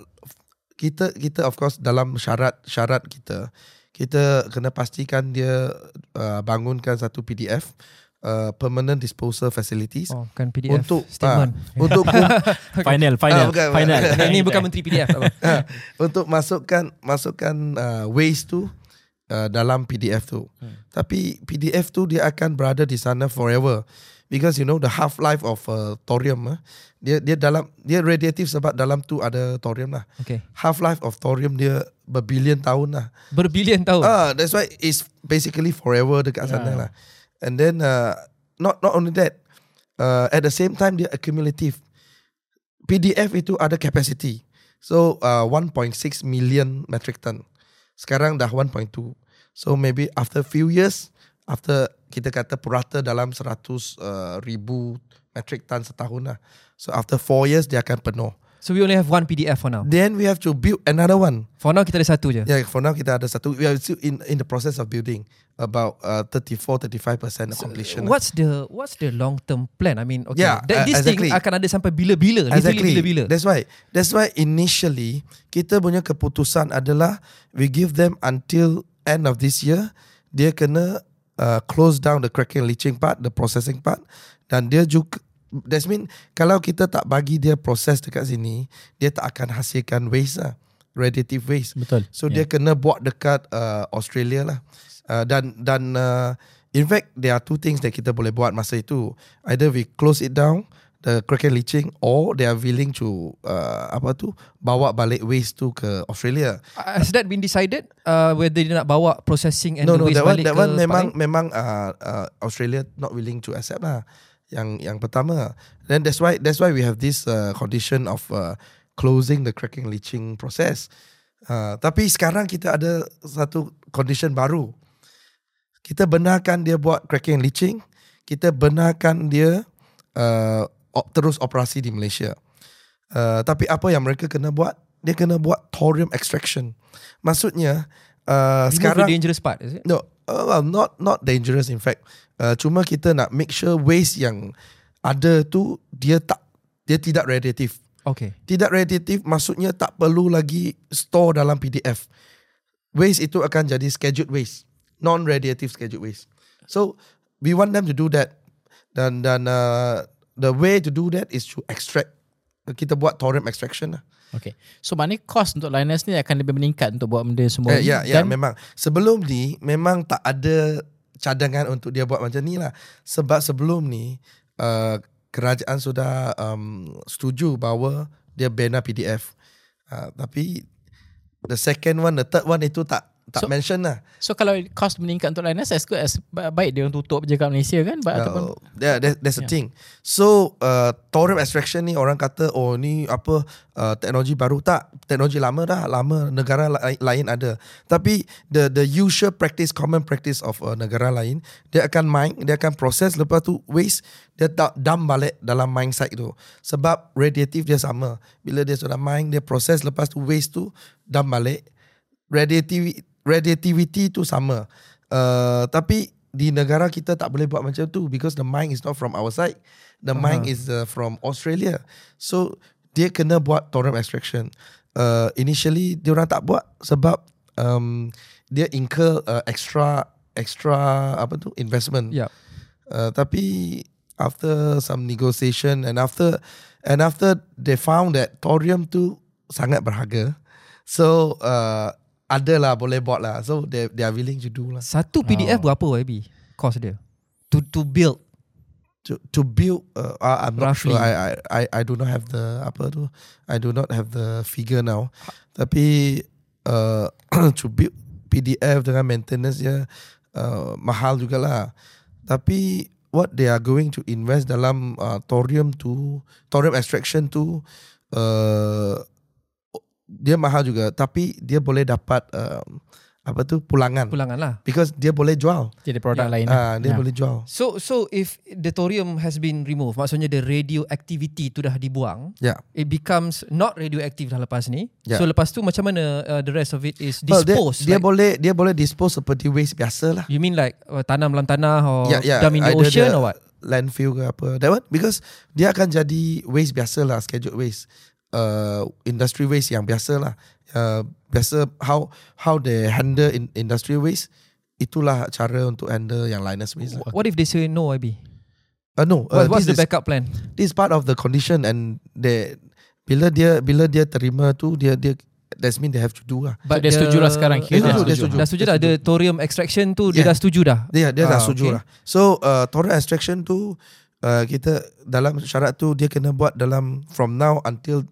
kita kita of course dalam syarat-syarat kita kita kena pastikan dia uh, bangunkan satu PDF uh, permanent disposal facilities Oh, bukan PDF untuk statement. ah, untuk Final, final, Ah, bukan, final. Ini bukan menteri PDF apa. untuk masukkan masukkan uh, waste tu uh, dalam PDF tu. Hmm. Tapi PDF tu dia akan berada di sana forever. Because you know the half life of uh, thorium uh, dia dia dalam dia radiatif sebab dalam tu ada thorium lah. Okay. Half life of thorium dia berbilion tahun lah. Berbilion tahun. Ah, that's why it's basically forever dekat sana Yeah. lah. And then uh, not not only that, uh, at the same time dia accumulative. PDF itu ada capacity. So uh, 1.6 million metric ton. Sekarang dah 1.2. So maybe after few years, after kita kata purata dalam 100 uh, ribu metric ton setahun lah. So after 4 years dia akan penuh. So we only have one PDF for now. Then we have to build another one. For now kita ada satu je. Yeah, for now kita ada satu. We are still in in the process of building about uh, 34 35% completion. lah. What's the what's the long term plan? I mean, okay, Yeah, that, uh, this exactly. thing akan ada sampai bila-bila, exactly. bila-bila. That's why. That's why initially kita punya keputusan adalah we give them until end of this year. Dia kena uh, close down the cracking and leaching part, the processing part, dan dia juga That's mean kalau kita tak bagi dia proses dekat sini, dia tak akan hasilkan waste lah, radiative waste. Betul. So yeah. dia kena buat dekat uh, Australia lah. Uh, dan dan uh, in fact there are two things that kita boleh buat masa itu. Either we close it down the crack and leaching or they are willing to uh, apa tu bawa balik waste tu ke Australia. Uh, Has that been decided? Uh, whether dia nak bawa processing and no the no waste that one balik that ke one tempat memang lain? memang uh, uh, Australia not willing to accept lah. Yang yang pertama. Then that's why that's why we have this uh, condition of uh, closing the cracking leaching process. Uh, tapi sekarang kita ada satu condition baru. Kita benarkan dia buat cracking and leaching. Kita benarkan dia uh, terus operasi di Malaysia. Uh, tapi apa yang mereka kena buat? Dia kena buat thorium extraction. Maksudnya uh, Remove sekarang the dangerous part, is it? No, uh, well, not not dangerous in fact. Uh, cuma kita nak make sure waste yang ada tu dia tak dia tidak radiatif. Okay. Tidak radiatif maksudnya tak perlu lagi store dalam PDF. Waste itu akan jadi scheduled waste, non-radiative scheduled waste. So we want them to do that. Dan dan uh, the way to do that is to extract. Kita buat thorium extraction lah. Okay. So maknanya cost untuk Linus ni akan lebih meningkat untuk buat benda semua Eh, ni. ya, ya, Dan memang. Sebelum ni memang tak ada cadangan untuk dia buat macam ni lah. Sebab sebelum ni uh, kerajaan sudah um, setuju bahawa dia bina PDF. Uh, tapi the second one, the third one itu tak tak So- mention lah. So kalau cost meningkat untuk Linus as good as ba- baik dia orang tutup je kat Malaysia kan ba- ataupun Uh, yeah, that, that's the Yeah. thing. So uh, thorium extraction ni orang kata oh ni apa uh, teknologi baru tak teknologi lama dah lama negara la- lain ada. Tapi the the usual practice common practice of uh, negara lain dia akan mine dia akan proses lepas tu waste dia tak dump balik dalam mine site tu. Sebab radiatif dia sama. Bila dia sudah mine dia proses lepas tu waste tu dump balik radiativity radiativity tu sama. Uh, tapi di negara kita tak boleh buat macam tu because the mine is not from our side. The uh-huh. mine is uh, from Australia. So dia kena buat thorium extraction. Uh, initially dia orang tak buat sebab um, dia incur uh, extra extra apa tu investment. Yeah. Uh, tapi after some negotiation and after and after they found that thorium tu sangat berharga. So uh, ada lah boleh buat lah. So they they are willing to do lah. Satu PDF Oh. berapa YB? Cost dia? To to build. To to build uh, uh, I'm not Roughly. sure. I, I I I do not have the apa tu. I do not have the figure now. Tapi uh, to build PDF dengan maintenance dia uh, mahal jugalah. Tapi what they are going to invest dalam uh, thorium tu, thorium extraction tu uh, dia mahal juga tapi dia boleh dapat um, apa tu pulangan Pulangan lah. because dia boleh jual. jadi produk Ya. lain. Ah, lah. dia Ya. boleh jual. So so if the thorium has been removed, maksudnya the radioactivity tu dah dibuang, Ya. it becomes not radioactive dah lepas ni. Yeah. So lepas tu macam mana uh, the rest of it is Well, dia, disposed? dia like, boleh dia boleh dispose seperti waste biasa lah. you mean like uh, tanam dalam tanah or Yeah, yeah. dump in the Either ocean dia or what? Landfill ke apa. That one because dia akan jadi waste biasa lah, scheduled waste. Uh, industry waste yang biasa lah. Uh, biasa how how they handle in industry waste itulah cara untuk handle yang Linus base. lah. What if they say no, IB? Uh, no, What, uh, what's this the is- backup plan? this is part of the condition and they bila dia bila dia terima tu dia dia that's mean they have to do lah. So, dia setuju lah sekarang. Dia setuju, dia setuju. Dah setuju dah ada thorium extraction tu dia Yeah. dah setuju dah. Dia dia dah Ah, setuju okay. lah. So uh, thorium extraction tu uh, kita dalam syarat tu dia kena buat dalam from now until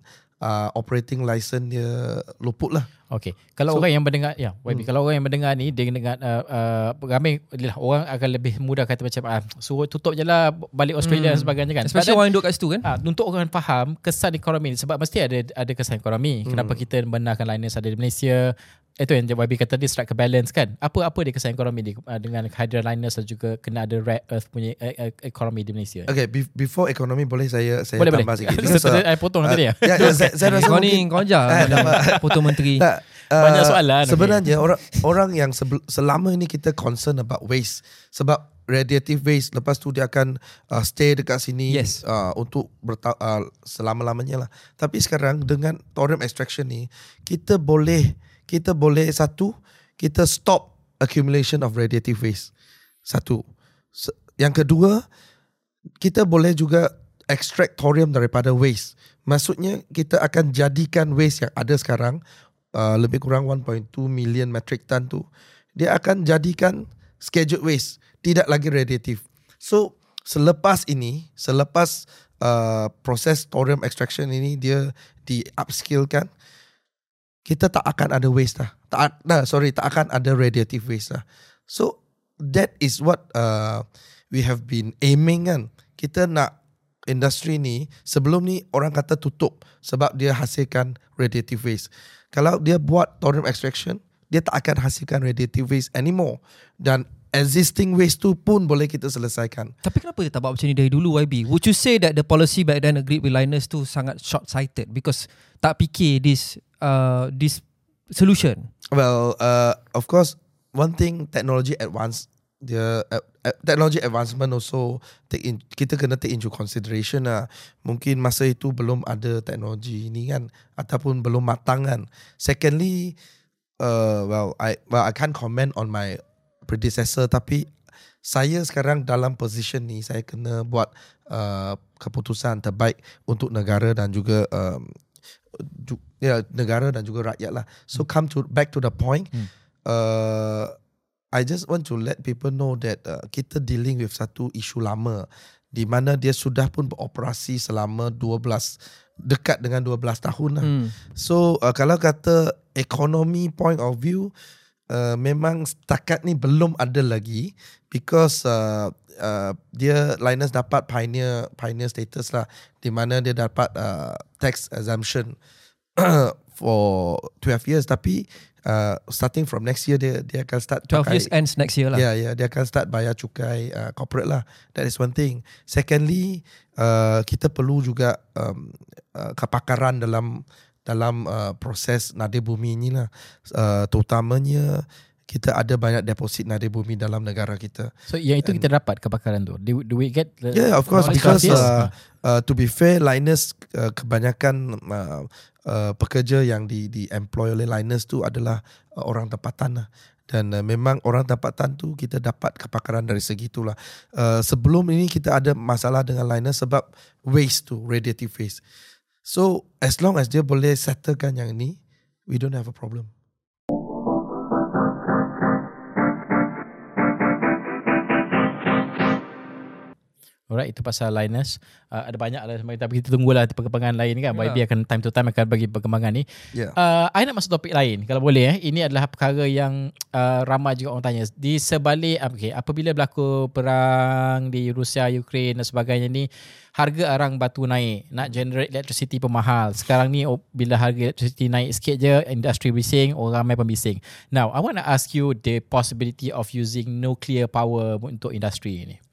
uh, operating license dia luput lah. Okay. Kalau So- orang yang mendengar, ya, YB, Hmm. kalau orang yang mendengar ni, dia dengar, uh, uh, ramai lah, orang akan lebih mudah kata macam, ah, suruh tutup je lah balik Australia dan Hmm. sebagainya kan. Especially But orang yang duduk kat situ kan. Ah, untuk orang faham kesan ekonomi ni sebab mesti ada ada kesan ekonomi. Hmm. Kenapa kita benarkan Linus ada di Malaysia? Itu yang YB kata dia strike a balance kan. Apa apa dia kesan ekonomi dia uh, dengan kehadiran Linus dan juga kena ada rare earth punya uh, uh, ekonomi di Malaysia. Okay, be- before ekonomi boleh saya saya boleh boleh. tambah sikit. Because, Saya uh, potong tadi ya. ya, ya, saya, saya rasa Kau ni mungkin- kau ajar Eh. Potong menteri. Tak, uh, Banyak soalan, okay. Sebenarnya orang orang yang sebel, selama ini kita concern about waste sebab radiative waste lepas tu dia akan uh, stay dekat sini Yes. uh, untuk berta- uh, selama-lamanya lah. Tapi sekarang dengan thorium extraction ni kita boleh kita boleh satu kita stop accumulation of radiative waste. Satu. Se- Yang kedua kita boleh juga extract thorium daripada waste. Maksudnya kita akan jadikan waste yang ada sekarang uh, lebih kurang 1.2 million metric ton tu dia akan jadikan scheduled waste, tidak lagi radiative. So selepas ini, selepas uh, proses thorium extraction ini dia di upskillkan kita tak akan ada waste dah. Tak nah, sorry, tak akan ada radiative waste dah. So that is what uh, we have been aiming kan. Kita nak industri ni sebelum ni orang kata tutup sebab dia hasilkan radiative waste. Kalau dia buat thorium extraction, dia tak akan hasilkan radiative waste anymore dan existing waste tu pun boleh kita selesaikan. Tapi kenapa dia tak buat macam ni dari dulu YB? Would you say that the policy back then agreed with Linus tu sangat short-sighted because tak fikir this uh, this solution? Well, uh, of course, one thing technology advance, the uh, uh, technology advancement also take in kita kena take into consideration lah. Mungkin masa itu belum ada teknologi ni kan, ataupun belum matang kan. Secondly, uh, well, I well I can't comment on my predecessor, tapi saya sekarang dalam position ni saya kena buat uh, keputusan terbaik untuk negara dan juga um, ju- ya negara dan juga rakyat lah. So come to back to the point. Hmm. Uh, I just want to let people know that uh, kita dealing with satu isu lama di mana dia sudah pun beroperasi selama 12 dekat dengan 12 tahun lah. Hmm. So uh, kalau kata economy point of view uh, memang setakat ni belum ada lagi because uh, uh, dia Linus dapat pioneer pioneer status lah di mana dia dapat uh, tax exemption for 12 years tapi uh, starting from next year dia dia akan start 12 pakai- years ends next year lah. Ya, ya, dia akan start bayar cukai uh, corporate lah. That is one thing. Secondly, uh, kita perlu juga um, uh, kepakaran dalam dalam uh, proses nadir bumi ni lah. Uh, terutamanya kita ada banyak deposit nadir bumi dalam negara kita. So yang itu kita dapat kebakaran tu. Do, do we get the Yeah, of course. Because uh, uh, to be fair, Linus uh, kebanyakan uh, uh, pekerja yang di di employ oleh Linus tu adalah uh, orang tempatan lah. Dan uh, memang orang tempatan tu kita dapat kepakaran dari segi itulah. Uh, sebelum ini kita ada masalah dengan Linus sebab waste tu, radiative waste. So as long as dia boleh settlekan yang ni, we don't have a problem. Alright, itu pasal Linus. Uh, ada banyak lah tapi kita tunggulah perkembangan lain kan. Ya. YB akan time to time akan bagi perkembangan ni. Yeah. Uh, I nak masuk topik lain kalau boleh eh. Ini adalah perkara yang uh, ramai juga orang tanya. Di sebalik okay, apabila berlaku perang di Rusia, Ukraine dan sebagainya ni, harga arang batu naik. Nak generate electricity pun mahal. Sekarang ni oh, bila harga electricity naik sikit je, industri bising, orang ramai pun bising. Now, I want to ask you the possibility of using nuclear power untuk industri ini.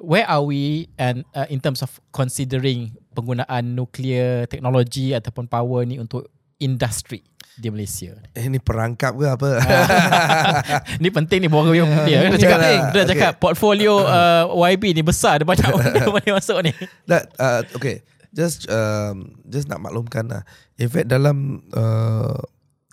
Where are we and uh, in terms of considering penggunaan nuclear teknologi ataupun power ni untuk industri di Malaysia? Eh, ni perangkap ke apa? ni penting ni bawa dia. Dia dah cakap, dia dah cakap portfolio uh, YB ni besar dia banyak benda boleh masuk ni. That uh, okay. Just um, just nak maklumkan lah. In fact dalam uh,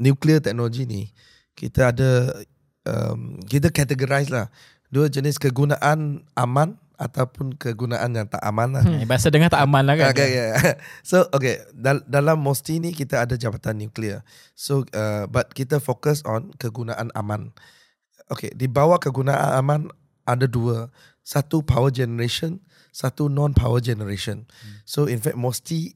nuclear technology ni kita ada um, kita categorize lah dua jenis kegunaan aman ataupun kegunaan yang tak aman lah. Hmm, bahasa dengar tak aman lah kan. Okay, yeah. So okay, dal- dalam MOSTI ni kita ada jabatan nuklear. So uh, but kita fokus on kegunaan aman. Okay, di bawah kegunaan aman ada dua. Satu power generation, satu non power generation. Hmm. So in fact MOSTI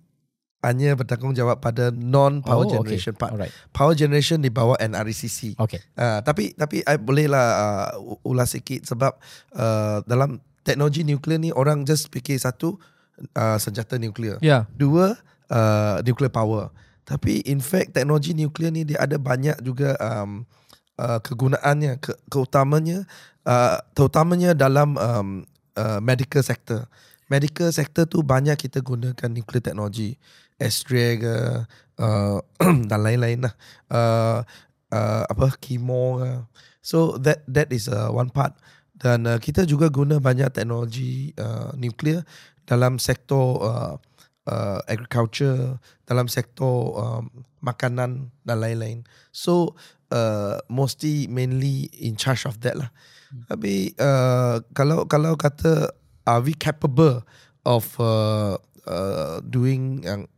hanya bertanggungjawab pada non power Oh, okay. generation part. Alright. Power generation di bawah NRECC. Okay. Uh, tapi tapi I bolehlah uh, ulas sikit sebab uh, dalam teknologi nuklear ni orang just fikir satu uh, senjata nuklear. Yeah. Dua uh, nuclear power. Tapi in fact teknologi nuklear ni dia ada banyak juga um, uh, kegunaannya, ke, keutamanya uh, terutamanya dalam um, uh, medical sector. Medical sector tu banyak kita gunakan nuclear teknologi. X-ray ke uh, dan lain-lain lah. Uh, uh, apa kemo ke. So that that is uh, one part dan uh, kita juga guna banyak teknologi uh, nuklear dalam sektor uh, uh, agriculture, dalam sektor um, makanan dan lain-lain. So uh, mostly mainly in charge of that lah. Tapi uh, kalau kalau kata are we capable of uh, uh, doing yang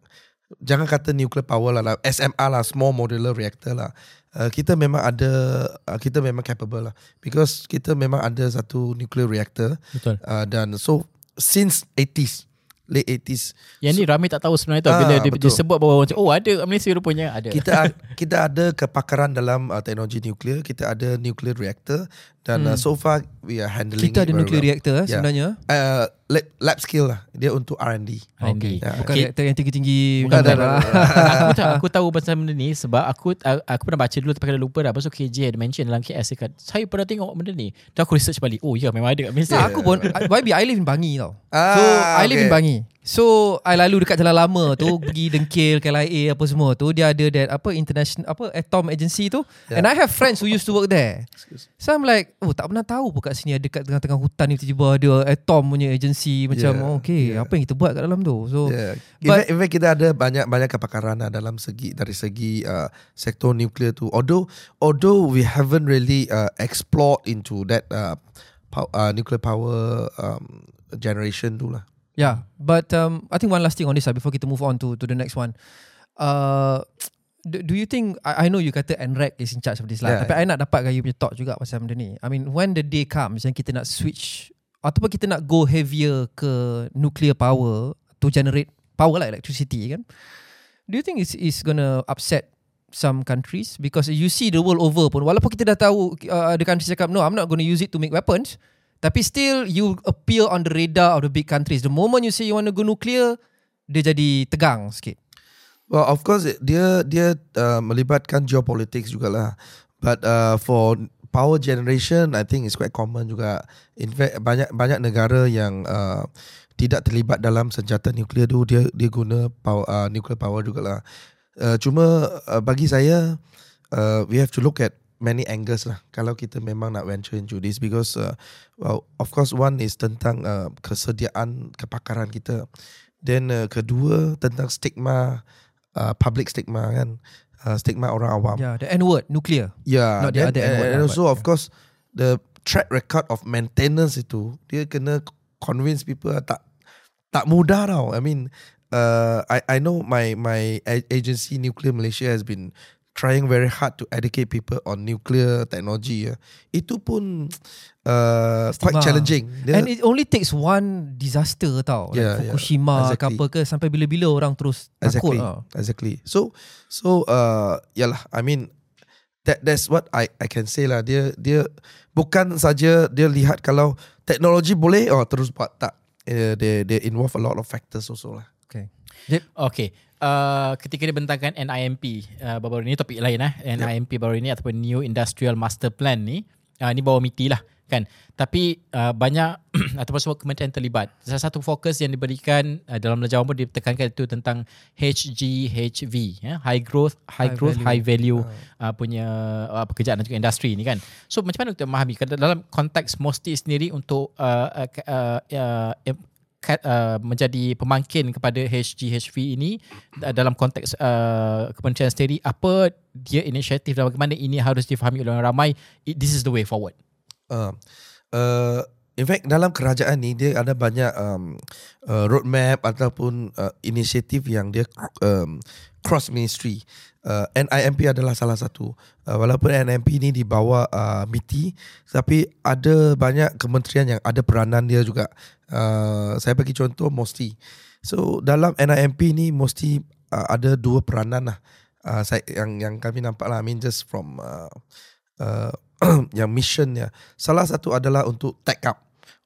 jangan kata nuclear power lah, lah SMR lah small modular reactor lah uh, kita memang ada uh, kita memang capable lah because kita memang ada satu nuclear reactor Betul. uh, dan so since 80s late 80s Yang ni ramai tak tahu sebenarnya tau. Bila Ah, dia, betul. dia sebut bahawa macam, oh ada Malaysia rupanya. Ada. kita kita ada kepakaran dalam uh, teknologi nuklear kita ada nuclear reactor dan uh, so far we are handling Kita it ada nuclear well. reactor eh, Yeah. sebenarnya. uh, lab, lab skill lah dia untuk R&D R&D. Ya. Bukan Okay. reaktor yang tinggi-tinggi. Bukan, tak, tu lah. aku tahu aku tahu pasal benda ni sebab aku aku pernah baca dulu tapi dah lupa dah pasal KJ ada mention dalam KS dekat saya pernah tengok benda ni dan aku research balik oh ya memang ada kat Malaysia Tak, aku pun YB I live in Bangi tau. Ah, so I live in okay. Bangi. So I lalu dekat jalan lama tu pergi dengkil KLIA apa semua tu dia ada that apa international apa atom agency tu Yeah. and I have friends who used to work there. So I'm like oh tak pernah tahu pun kat sini ada dekat tengah-tengah hutan ni tiba-tiba ada atom punya agency macam Yeah, oh, okay yeah. apa yang kita buat kat dalam tu. So Yeah. In, But- fact, in fact kita ada banyak banyak kepakaran lah dalam segi dari segi uh, sektor nuklear tu. Although although we haven't really uh, explored into that uh, pow, uh, nuclear power um, generation tu lah. Yeah, but um, I think one last thing on this uh, before kita move on to to the next one. Uh, do, do you think I, I know you kata NREC is in charge of this lah, Yeah, tapi I nak dapatkan you punya thought juga pasal benda ni. I mean, when the day comes yang kita nak switch ataupun kita nak go heavier ke nuclear power to generate power like electricity kan? Do you think it's is gonna upset some countries because you see the world over pun walaupun kita dah tahu uh, the countries cakap no I'm not going to use it to make weapons tapi still you appear on the radar of the big countries the moment you say you want to go nuclear dia jadi tegang sikit Well, of course dia dia uh, melibatkan geopolitics jugalah. But uh, for power generation, I think it's quite common juga. In fact, banyak banyak negara yang uh, tidak terlibat dalam senjata nuklear tu dia dia guna power, uh, nuclear power jugalah. Uh, cuma uh, bagi saya uh, we have to look at many angles lah. Kalau kita memang nak venture into this because uh, well, of course one is tentang uh, kesediaan kepakaran kita. Then uh, kedua tentang stigma uh, public stigma kan. Uh, stigma orang awam. Yeah the N word nuclear. Yeah, Not the then, other and, N-word and lah, also of course the track record of maintenance itu dia kena convince people tak tak mudah tau. I mean, uh, I I know my my agency Nuclear Malaysia has been trying very hard to educate people on nuclear technology. Ya. Itu pun uh, quite challenging. Dia, and it only takes one disaster tau Yeah, like yeah. Fukushima ke Exactly. apa ke sampai bila-bila orang terus takut exactly, tau. exactly. So so uh, yalah. I mean that that's what I I can say lah. Dia dia bukan saja dia lihat kalau teknologi boleh oh terus buat tak. Uh, they they involve a lot of factors also lah. okay Okay. Uh, ketika dibentangkan NIMP uh, baru-baru ini topik lain lah NIMP baru ini ataupun New Industrial Master Plan ni uh, ni bawah MITI lah kan? Tapi uh, banyak ataupun semua kementerian terlibat. Salah satu fokus yang diberikan uh, dalam belajar pun ditekankan itu tentang HGHV ya high growth high, High growth value. high value uh, punya uh, pekerjaan dan juga industri ni kan? So macam mana kita memahami? Dalam konteks MOSTI sendiri untuk uh, uh, uh, uh, uh, menjadi pemangkin kepada HGHV ini uh, dalam konteks uh, kementerian sendiri apa dia inisiatif dan bagaimana ini harus difahami oleh orang ramai? It, this is the way forward. Uh, uh, in fact dalam kerajaan ni dia ada banyak um, uh, roadmap ataupun uh, inisiatif yang dia um, cross ministry. Uh, NIMP adalah salah satu. Uh, walaupun NIMP ni di bawah uh, MITI tapi ada banyak kementerian yang ada peranan dia juga. Uh, saya bagi contoh MOSTI. So dalam NIMP ni mesti uh, ada dua peranan lah. Uh, saya, yang yang kami nampak lah. I mean just from uh, uh, yang missionnya salah satu adalah untuk tech up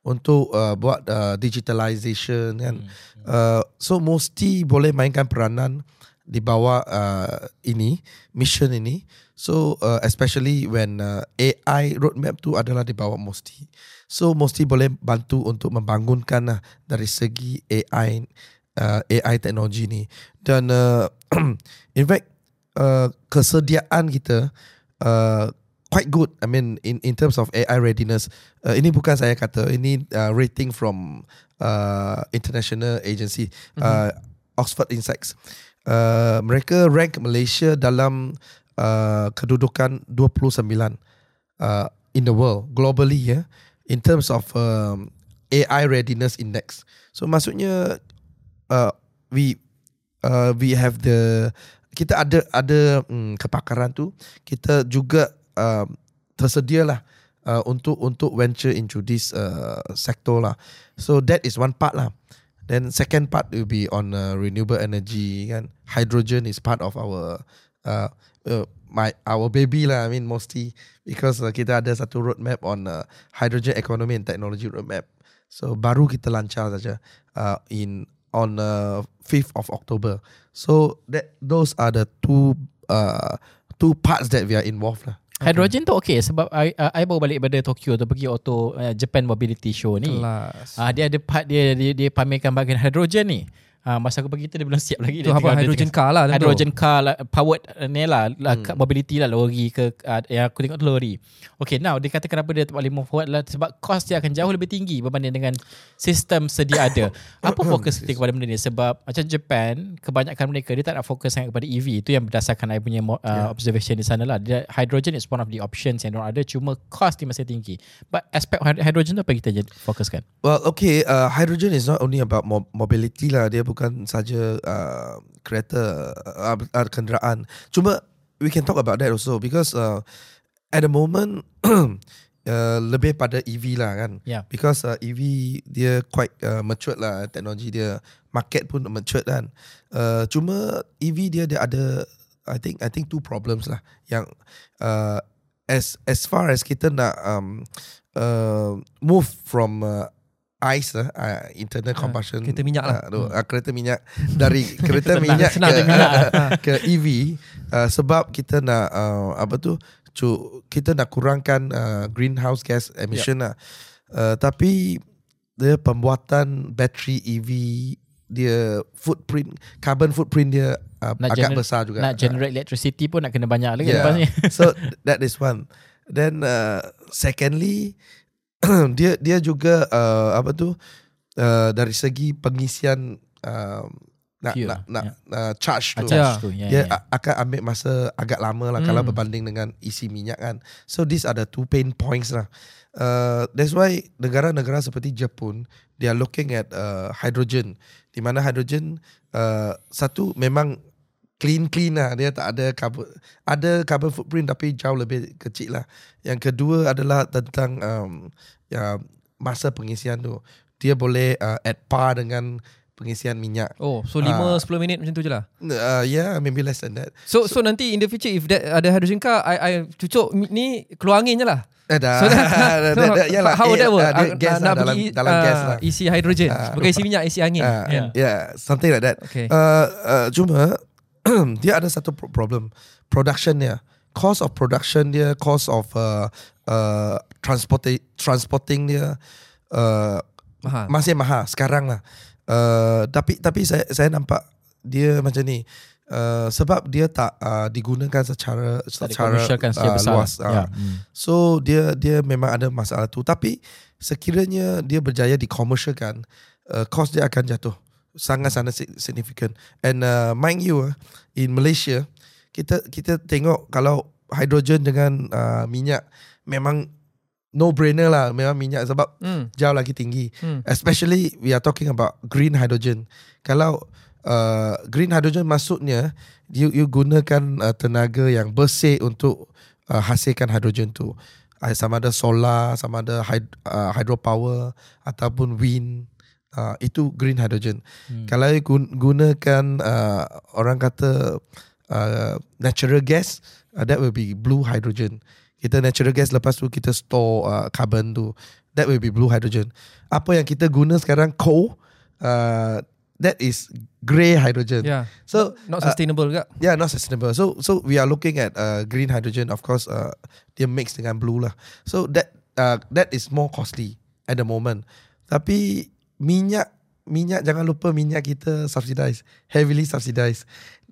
untuk uh, buat uh, digitalization kan Hmm, uh, so mesti boleh mainkan peranan di bawah uh, ini mission ini so uh, especially when uh, AI roadmap tu adalah di bawah mesti so mesti boleh bantu untuk membangunkan lah dari segi AI uh, AI teknologi ni dan uh, in fact uh, kesediaan kita uh, quite good. I mean, in in terms of AI readiness, uh, ini bukan saya kata, ini uh, rating from uh, international agency, uh, Oxford Insights. Uh, mereka rank Malaysia dalam uh, kedudukan 29 uh, in the world globally ya, in terms of um, AI readiness index. So maksudnya uh, we uh, we have the kita ada ada mm, kepakaran tu kita juga uh, tersedia lah uh, untuk untuk venture into this uh, sector lah. So that is one part lah then second part will be on uh, renewable energy and hydrogen is part of our uh, uh, my our baby lah I mean mostly because uh, kita ada satu roadmap on uh, hydrogen economy and technology roadmap so baru kita lancar saja uh, in on uh, 5th of October. So that those are the two uh, two parts that we are involved lah. Hydrogen tu okay sebab I, uh, I baru balik pada Tokyo tu pergi auto uh, Japan Mobility Show ni. Kelas. Ah dia ada part dia dia, dia pamerkan bahagian hydrogen ni. Ah masa aku pergi tu dia belum siap lagi Itu dia apa dia hydrogen car lah. hydrogen car lah, powered uh, ni lah, lah hmm. mobility lah lori ke uh, yang aku tengok tu lori. Okay now dia kata kenapa dia tak boleh move forward lah sebab cost dia akan jauh lebih tinggi berbanding dengan sistem sedia ada. Apa fokus kita kepada benda ni sebab macam Japan kebanyakan mereka dia tak nak fokus sangat kepada EV itu yang berdasarkan I punya uh, Yeah. observation di sana lah. Dia, hydrogen is one of the options yang ada cuma cost dia masih tinggi. But aspek hyd- hydrogen tu apa kita fokuskan? Well, okay, uh, hydrogen is not only about mo- mobility lah. Dia bukan saja uh, kereta uh, uh, kenderaan. Cuma we can talk about that also because uh, at the moment uh, lebih pada EV lah kan. Yeah. Because uh, EV dia quite uh, matured lah teknologi dia. Market pun matured kan. Uh, cuma EV dia dia ada I think I think two problems lah yang uh, as as far as kita nak um, uh, move from uh, ICE lah, uh, internal Ah, combustion kereta minyak lah. uh, uh, kereta minyak dari kereta minyak senang ke, dengar. ke EV uh, sebab kita nak uh, apa tu cu, kita nak kurangkan uh, greenhouse gas emission lah uh, tapi dia pembuatan bateri EV dia footprint carbon footprint dia uh, Nak agak gener- besar juga Nak generate electricity pun nak kena banyak lagi Yeah. lepas ni. so that is one. Then uh, secondly dia dia juga uh, apa tu uh, dari segi pengisian uh, nak Fuel, nak nak yeah. uh, charge tu. Ah, Yeah. charge tu. Yeah, Dia yeah. akan ambil masa agak lama lah kalau Hmm. berbanding dengan isi minyak kan. So these are the two pain points lah. Uh, that's why negara-negara seperti Jepun they are looking at uh, hydrogen. Di mana hydrogen uh, satu memang clean clean lah dia tak ada carbon ada carbon footprint tapi jauh lebih kecil lah. Yang kedua adalah tentang um, ya masa pengisian tu. Dia boleh uh, at par dengan pengisian minyak. Oh, so Ah. 5-10 minit macam tu je lah. Uh, yeah, maybe less than that. So, so nanti in the future if that ada hydrogen car, I, I cucuk ni keluar angin je lah. Eh, dah. So, that, yalah, how would eh, that work? ah, dia Ah, gas nak lah, dalam, pergi, dalam ah, gas lah. Isi hydrogen. Ah. Bukan isi minyak, isi angin. Ah, Yeah. yeah, something like that. Okay. Uh, uh, cuma dia ada satu pro- problem production dia cost of production dia cost of uh, uh, transporting transporting dia uh, Mahal. masih mahal sekarang lah uh, tapi tapi saya saya nampak dia macam ni uh, sebab dia tak uh, digunakan secara Tak secara secara uh, besar. luas lah. uh, Ya. Hmm. So dia dia memang ada masalah tu tapi sekiranya dia berjaya dikomersialkan uh, cost dia akan jatuh. Sangat-sangat si- significant. And uh, mind you, uh, in Malaysia, kita kita tengok kalau hydrogen dengan uh, minyak memang no brainer lah memang minyak sebab Hmm. jauh lagi tinggi. Hmm. Especially we are talking about green hydrogen. Kalau uh, green hydrogen maksudnya you you gunakan uh, tenaga yang bersih untuk uh, hasilkan hydrogen tu. Uh, sama ada solar, sama ada hyd, uh, hydropower ataupun wind. Uh, itu green hydrogen. Hmm. Kalau gunakan uh, orang kata uh, natural gas, uh, that will be blue hydrogen. Kita natural gas lepas tu kita store uh, carbon tu. That will be blue hydrogen. Apa yang kita guna sekarang coal, uh, that is grey hydrogen. Yeah. So Not uh, sustainable juga. Yeah, not sustainable. So so we are looking at uh, green hydrogen. Of course, uh, dia mix dengan blue lah. So that uh, that is more costly at the moment. Tapi minyak minyak jangan lupa minyak kita subsidized, heavily subsidized.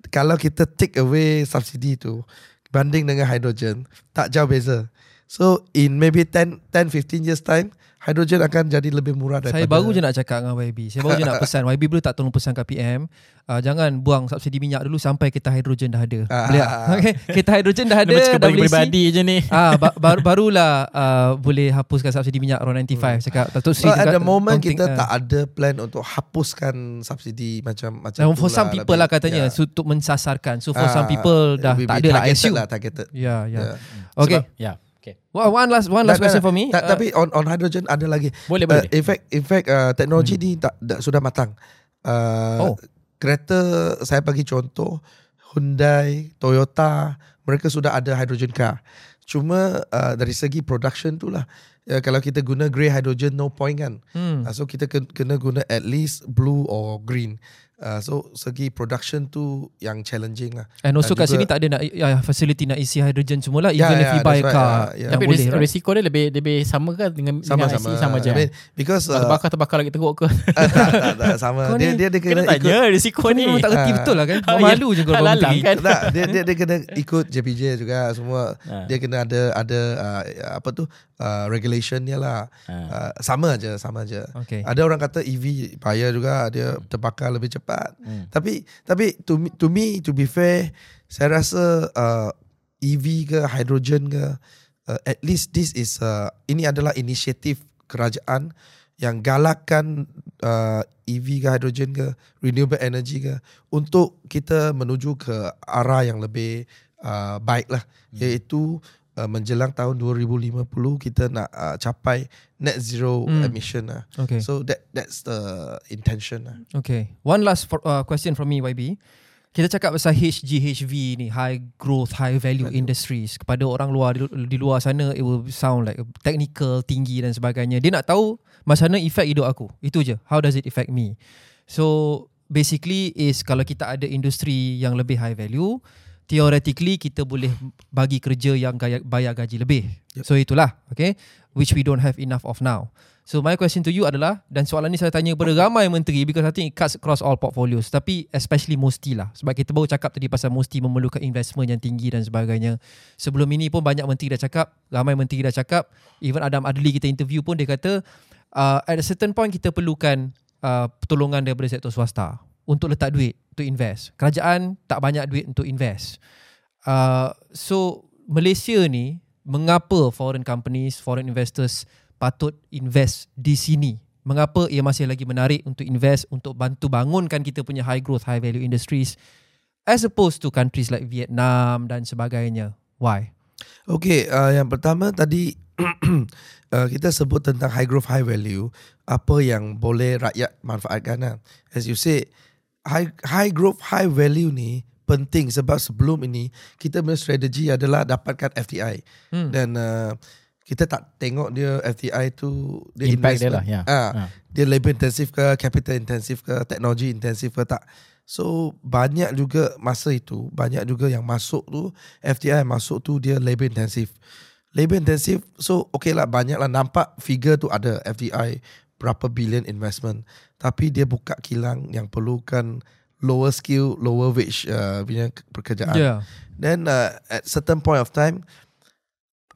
Kalau kita take away subsidi tu banding dengan hydrogen, tak jauh beza. So in maybe 10 10 15 years time, hydrogen akan jadi lebih murah daripada Saya baru je nak cakap dengan YB. Saya baru je nak pesan. YB boleh tak tolong pesan kat PM. Uh, jangan buang subsidi minyak dulu sampai kita hidrogen dah ada. Ah. Boleh tak? Okay. Kita hidrogen dah ada. Macam dah boleh isi. pribadi je ni. Ah, ba- baru barulah uh, boleh hapuskan subsidi minyak Ron 95 cakap Datuk Seri So at the moment kita ah. tak ada plan untuk hapuskan subsidi macam macam for some people lah katanya yeah. so, untuk mensasarkan. So for Ah, some people dah tak ada lah targeted lah. Ya, ya. Yeah. Okay. Sebab, ya. Okay. Well, one last one last question for me. ta- Uh, tapi on on hydrogen ada lagi. Boleh, Uh, boleh. in fact in fact uh, teknologi Hmm. ni tak, tak sudah matang. Uh, Oh. Kereta saya bagi contoh Hyundai, Toyota, mereka sudah ada hydrogen car. Cuma uh, dari segi production tu lah. Ya, kalau kita guna grey hydrogen no point kan. hmm. Uh, so kita ken- kena guna at least blue or green. Uh, so segi production tu yang challenging lah. And also Dan kat juga- sini tak ada nak ya, facility nak isi hydrogen semua lah Ya, even if ya, you buy right. car. Ya, ya. yang Tapi boleh, ris- right? risiko dia lebih lebih sama kan dengan Sama dengan sama. IC sama je. I mean, because uh, terbakar terbakar lagi teruk ke? tak, tak, tak, sama. Kau dia, ni dia dia Kena kena ikut tanya risiko Kau ni memang tak reti Ah. betul lah kan. Ah, Malu je kalau Lalang kan? tak, dia, dia dia kena ikut JPJ juga semua. Ah. Dia kena ada ada uh, apa tu uh, regulation dia lah. Ah. Uh, sama aja, sama aja. Okay. Ada orang kata EV payah juga dia terbakar lebih cepat. Hmm. Tapi tapi to me, to me to be fair, saya rasa uh, EV ke hydrogen ke uh, at least this is uh, ini adalah inisiatif kerajaan yang galakkan uh, EV ke hydrogen ke renewable energy ke untuk kita menuju ke arah yang lebih uh, baik lah hmm. iaitu uh, menjelang tahun 2050 kita nak uh, capai net zero Hmm. emission lah. Okay. So that that's the intention lah. Okay. One last for, uh, question from me, YB. Kita cakap pasal HGHV ni, high growth, high value industries. Kepada orang luar di, di luar sana, it will sound like technical, tinggi dan sebagainya. Dia nak tahu macam mana efek hidup aku. Itu je. How does it affect me? So basically is kalau kita ada industri yang lebih high value, theoretically kita boleh bagi kerja yang gaya, bayar gaji lebih. Yep. So itulah, okay? Which we don't have enough of now. So my question to you adalah dan soalan ni saya tanya kepada ramai menteri because I think it cuts across all portfolios tapi especially Musti lah sebab kita baru cakap tadi pasal Musti memerlukan investment yang tinggi dan sebagainya. Sebelum ini pun banyak menteri dah cakap, ramai menteri dah cakap, even Adam Adli kita interview pun dia kata uh, at a certain point kita perlukan uh, pertolongan daripada sektor swasta untuk letak duit untuk invest. Kerajaan tak banyak duit untuk invest. Uh, so Malaysia ni mengapa foreign companies, foreign investors patut invest di sini? Mengapa ia masih lagi menarik untuk invest untuk bantu bangunkan kita punya high growth, high value industries as opposed to countries like Vietnam dan sebagainya? Why? Okay, uh, yang pertama tadi uh, kita sebut tentang high growth, high value. Apa yang boleh rakyat manfaatkan lah. As you say, high, high growth, high value ni penting sebab sebelum ini kita punya strategi adalah dapatkan FDI. Hmm. Dan uh, kita tak tengok dia FDI tu dia Impact dia lah. Ya. Ah, Ah. dia labor intensif ke, capital intensif ke, teknologi intensif ke tak. So banyak juga masa itu, banyak juga yang masuk tu, FDI masuk tu dia labor intensif. Labor intensif, so okay lah banyak lah nampak figure tu ada FDI berapa billion investment. Tapi dia buka kilang yang perlukan lower skill, lower wage uh, punya pekerjaan. Yeah. Then uh, at certain point of time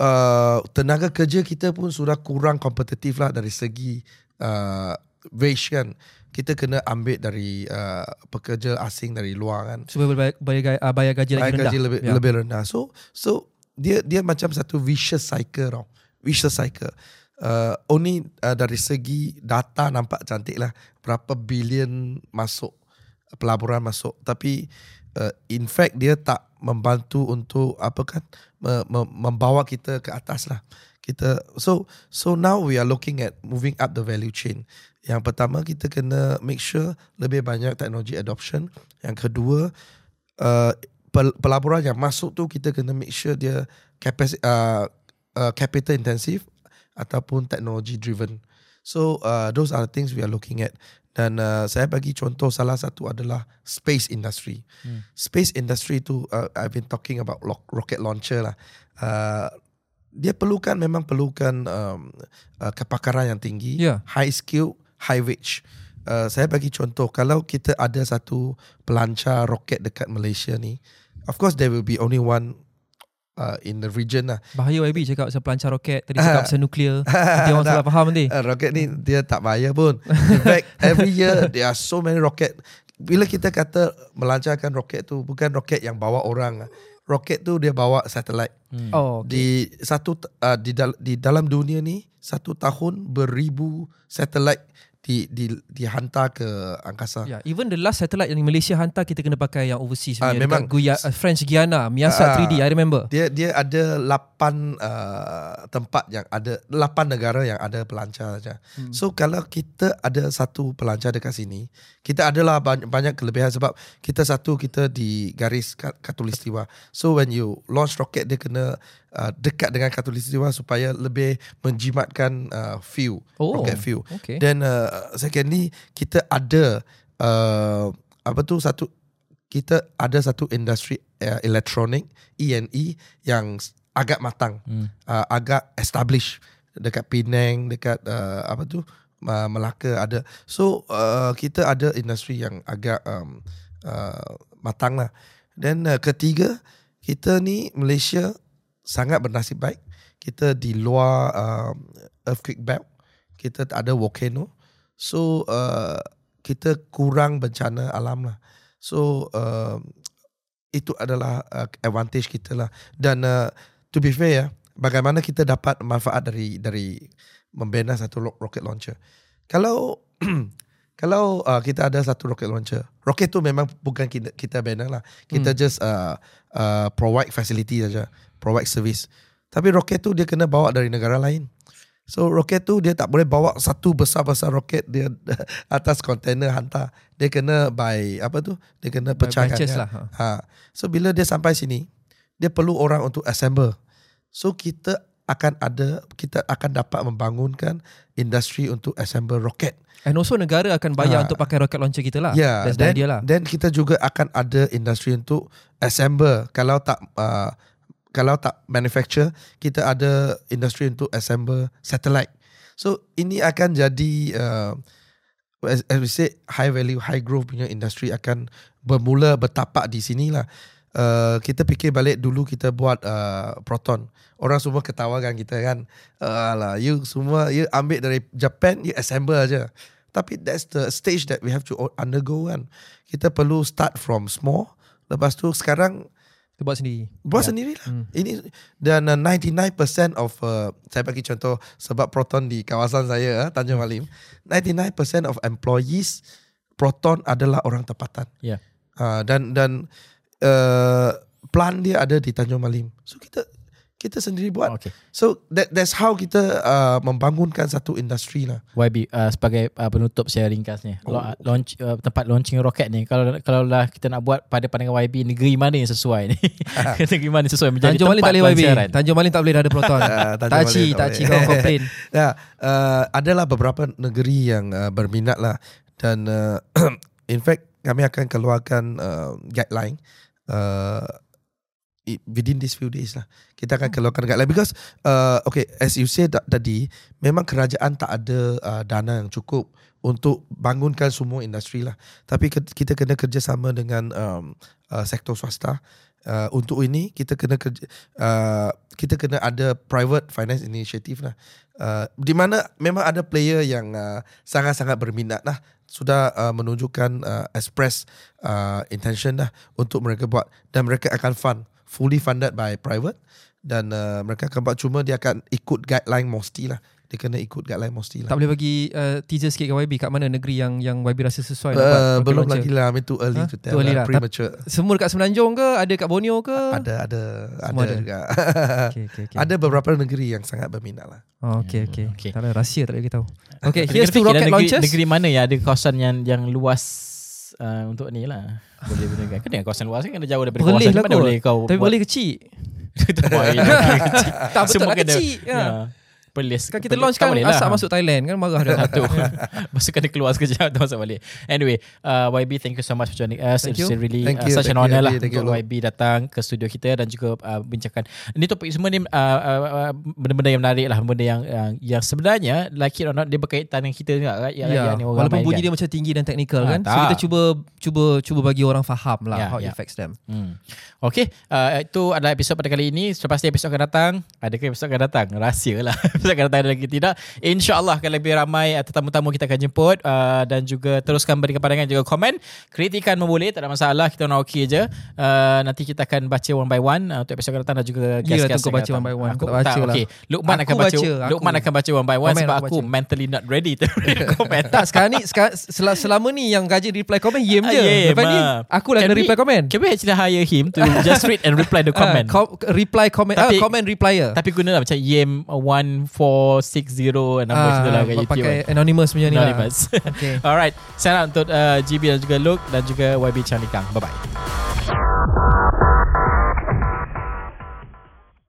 uh, tenaga kerja kita pun sudah kurang kompetitif lah dari segi uh, wage kan kita kena ambil dari uh, pekerja asing dari luar kan Supaya bayar, bayar, ah, bayar gaji lagi bayar rendah. gaji lebih Ya. lebih rendah so so dia dia macam satu vicious cycle tau vicious cycle uh, only uh, dari segi data nampak cantik lah. Berapa bilion masuk pelaburan masuk. Tapi uh, in fact dia tak membantu untuk apa kan me, me, membawa kita ke atas lah. Kita so so now we are looking at moving up the value chain. Yang pertama kita kena make sure lebih banyak teknologi adoption. Yang kedua uh, pel- pelaburan yang masuk tu kita kena make sure dia capacity uh, uh, capital intensive ataupun technology driven. So uh, those are the things we are looking at. Dan uh, saya bagi contoh salah satu adalah space industry. Hmm. space industry tu uh, I've been talking about lo- rocket launcher lah. Uh, dia perlukan memang perlukan um, uh, kepakaran yang tinggi Ya. high skill high wage. Uh, saya bagi contoh kalau kita ada satu pelancar roket dekat Malaysia ni of course there will be only one uh, in the region lah Bahaya YB cakap pasal pelancar roket. Tadi cakap pasal nuklear. Nanti orang salah faham nanti. Uh, roket ni dia tak bayar pun. In fact, every year there are so many rocket. Bila kita kata melancarkan roket tu bukan roket yang bawa orang. Roket tu dia bawa satellite. Hmm. Oh, okay. Di satu uh, di, dal- di dalam dunia ni satu tahun beribu satellite di di dihantar ke angkasa. Ya, even the last satellite yang Malaysia hantar kita kena pakai yang overseas punya memang. Guya, uh, French Guiana, Miasat Ah. 3D, I remember. Dia dia ada 8 uh, tempat yang ada 8 negara yang ada pelancar saja. Hmm. So kalau kita ada satu pelancar dekat sini, kita adalah banyak, banyak kelebihan sebab kita satu kita di garis katulistiwa. So when you launch rocket dia kena uh, dekat dengan katulistiwa supaya lebih menjimatkan uh, view, Oh, rocket view. okay. Dan uh, secondly kita ada uh, apa tu satu kita ada satu industri uh, elektronik E&E yang agak matang, Hmm. uh, agak establish dekat Penang, dekat uh, apa tu uh, Melaka ada. So uh, kita ada industri yang agak um, uh, matang lah. Dan uh, ketiga kita ni Malaysia sangat bernasib baik. Kita di luar um, earthquake belt, kita ada volcano. So uh, kita kurang bencana alam lah. So uh, itu adalah uh, advantage kita lah. Dan uh, to be fair ya, bagaimana kita dapat manfaat dari dari membina satu ro- rocket launcher. Kalau kalau uh, kita ada satu rocket launcher, rocket tu memang bukan kita, kita bina lah. Kita Hmm. just uh, uh, provide facility saja, provide service. Tapi rocket tu dia kena bawa dari negara lain. So roket tu dia tak boleh bawa satu besar-besar roket dia atas kontainer hantar. Dia kena by apa tu? Dia kena pecahkan. kan? lah, ha. Ha. So bila dia sampai sini, dia perlu orang untuk assemble. So kita akan ada kita akan dapat membangunkan industri untuk assemble roket. And also negara akan bayar Ah. untuk pakai rocket launcher kita lah. Ya, That's the dan idea lah. dan kita juga akan ada industri untuk assemble. Kalau tak uh, kalau tak manufacture, kita ada industri untuk assemble satellite. So ini akan jadi uh, as, as we say high value, high growth punya industri akan bermula bertapak di sini lah. Uh, kita fikir balik dulu kita buat uh, proton. Orang semua ketawakan kita kan. Alah, you semua you ambil dari Japan, you assemble aja. Tapi that's the stage that we have to undergo kan. Kita perlu start from small. Lepas tu sekarang Kita buat sendiri. buat Ya. sendiri lah. Hmm. Ini dan uh, 99% of uh, saya bagi contoh sebab Proton di kawasan saya uh, Tanjung Malim, 99% of employees Proton adalah orang tempatan. Ya. Uh, dan dan uh, plan dia ada di Tanjung Malim. So kita kita sendiri buat. Okay. So that that's how kita uh, membangunkan satu industri lah. YB uh, sebagai uh, penutup saya ringkas ni. Oh. Oh. Launch uh, tempat launching roket ni kalau kalau lah kita nak buat pada pandangan YB negeri mana yang sesuai ni? negeri mana yang sesuai menjadi Tanjung Malin tak tempat boleh YB. Tanjung Malin tak boleh dah ada proton. Ah, Tanjung tak Malin ci, tak tak boleh. ci kau komplain. Ya, uh, adalah beberapa negeri yang uh, berminat lah dan uh, in fact kami akan keluarkan uh, guideline uh, within these few days lah. Kita akan keluarkan guideline because uh, okay as you said ta- tadi memang kerajaan tak ada uh, dana yang cukup untuk bangunkan semua industri lah. Tapi kita kena kerjasama dengan um, uh, sektor swasta uh, untuk ini kita kena kerja uh, kita kena ada private finance initiative lah. Uh, di mana memang ada player yang uh, sangat-sangat berminat lah sudah uh, menunjukkan uh, express uh, intention dah untuk mereka buat dan mereka akan fund fully funded by private dan uh, mereka akan buat cuma dia akan ikut guideline mesti lah dia kena ikut guideline mesti lah Tak boleh bagi uh, teaser sikit ke YB kat mana negeri yang yang YB rasa sesuai nak buat uh, rocket belum launcher? lagi lah I mean too early Ha? to Too tell early lah, lah. premature Semua dekat Semenanjung ke? Ada kat Borneo ke? ada ada Semua ada ada. juga Okay, okay, okay. ada beberapa negeri yang sangat berminat lah Oh, okay, okay. Okay. okay. Tak ada rahsia tak boleh tahu. Okay, here's to fikir lah rocket negeri, launchers. Negeri mana yang ada kawasan yang yang luas uh, untuk ni lah. Boleh gunakan. Kena kawasan luas kan kena jauh daripada Perlis kawasan. lah Mana boleh kau Tapi buat- boleh kecil. Tak betul Semua lah kena- kecil. Ya. Ya. Perlis. Kan kita launch kan lah. masuk Thailand kan marah dah. Satu tu kena keluar sekejap Tu masuk balik Anyway uh, YB thank you so much for joining us Thank It's you. really Thank uh, you, such thank an you, honor lah Adi, thank you, Untuk Lord. YB datang ke studio kita Dan juga uh, bincangkan Ini topik semua ni uh, uh, uh, Benda-benda yang menarik lah Benda yang uh, Yang sebenarnya Like it or not Dia berkaitan dengan kita juga right? Yang, Ya, yang ni orang walaupun bunyi kan? dia macam tinggi dan teknikal Ah, kan. So tak. kita cuba cuba cuba bagi orang faham lah Ya, how it affects them. Hmm. Okay, uh, itu adalah episod pada kali ini. Selepas ni episod akan datang. Adakah episod akan datang? Rahsia lah. episod akan datang ada lagi tidak. InsyaAllah akan lebih ramai uh, tetamu-tamu kita akan jemput. Uh, dan juga teruskan berikan pandangan juga komen. Kritikan pun boleh. Tak ada masalah. Kita orang okey je. Uh, nanti kita akan baca one by one. Uh, untuk episod akan datang dan juga Ya, guest-guest tu kau akan baca datang. one by one. Aku Aku tak baca lah. okay. Lukman Aku akan baca. baca, aku. Lukman akan baca one by one Komen sebab aku baca. mentally not ready to read comment. Tak sekarang ni sekarang, sel- selama ni yang gaji reply komen yem je. Ah, yem, Lepas ni ah. aku lah kena reply komen. Can we actually hire him to just read and reply the comment? Ah, com- reply comment ah, Tapi- comment replyer. Tapi guna lah macam YEM 1460 Nombor Ah, situ lah kat YouTube pakai kan. anonymous punya ni lah. Anonymous Okay. Alright Shout out untuk uh, GB dan juga Luke Dan juga YB Chanlikang Bye bye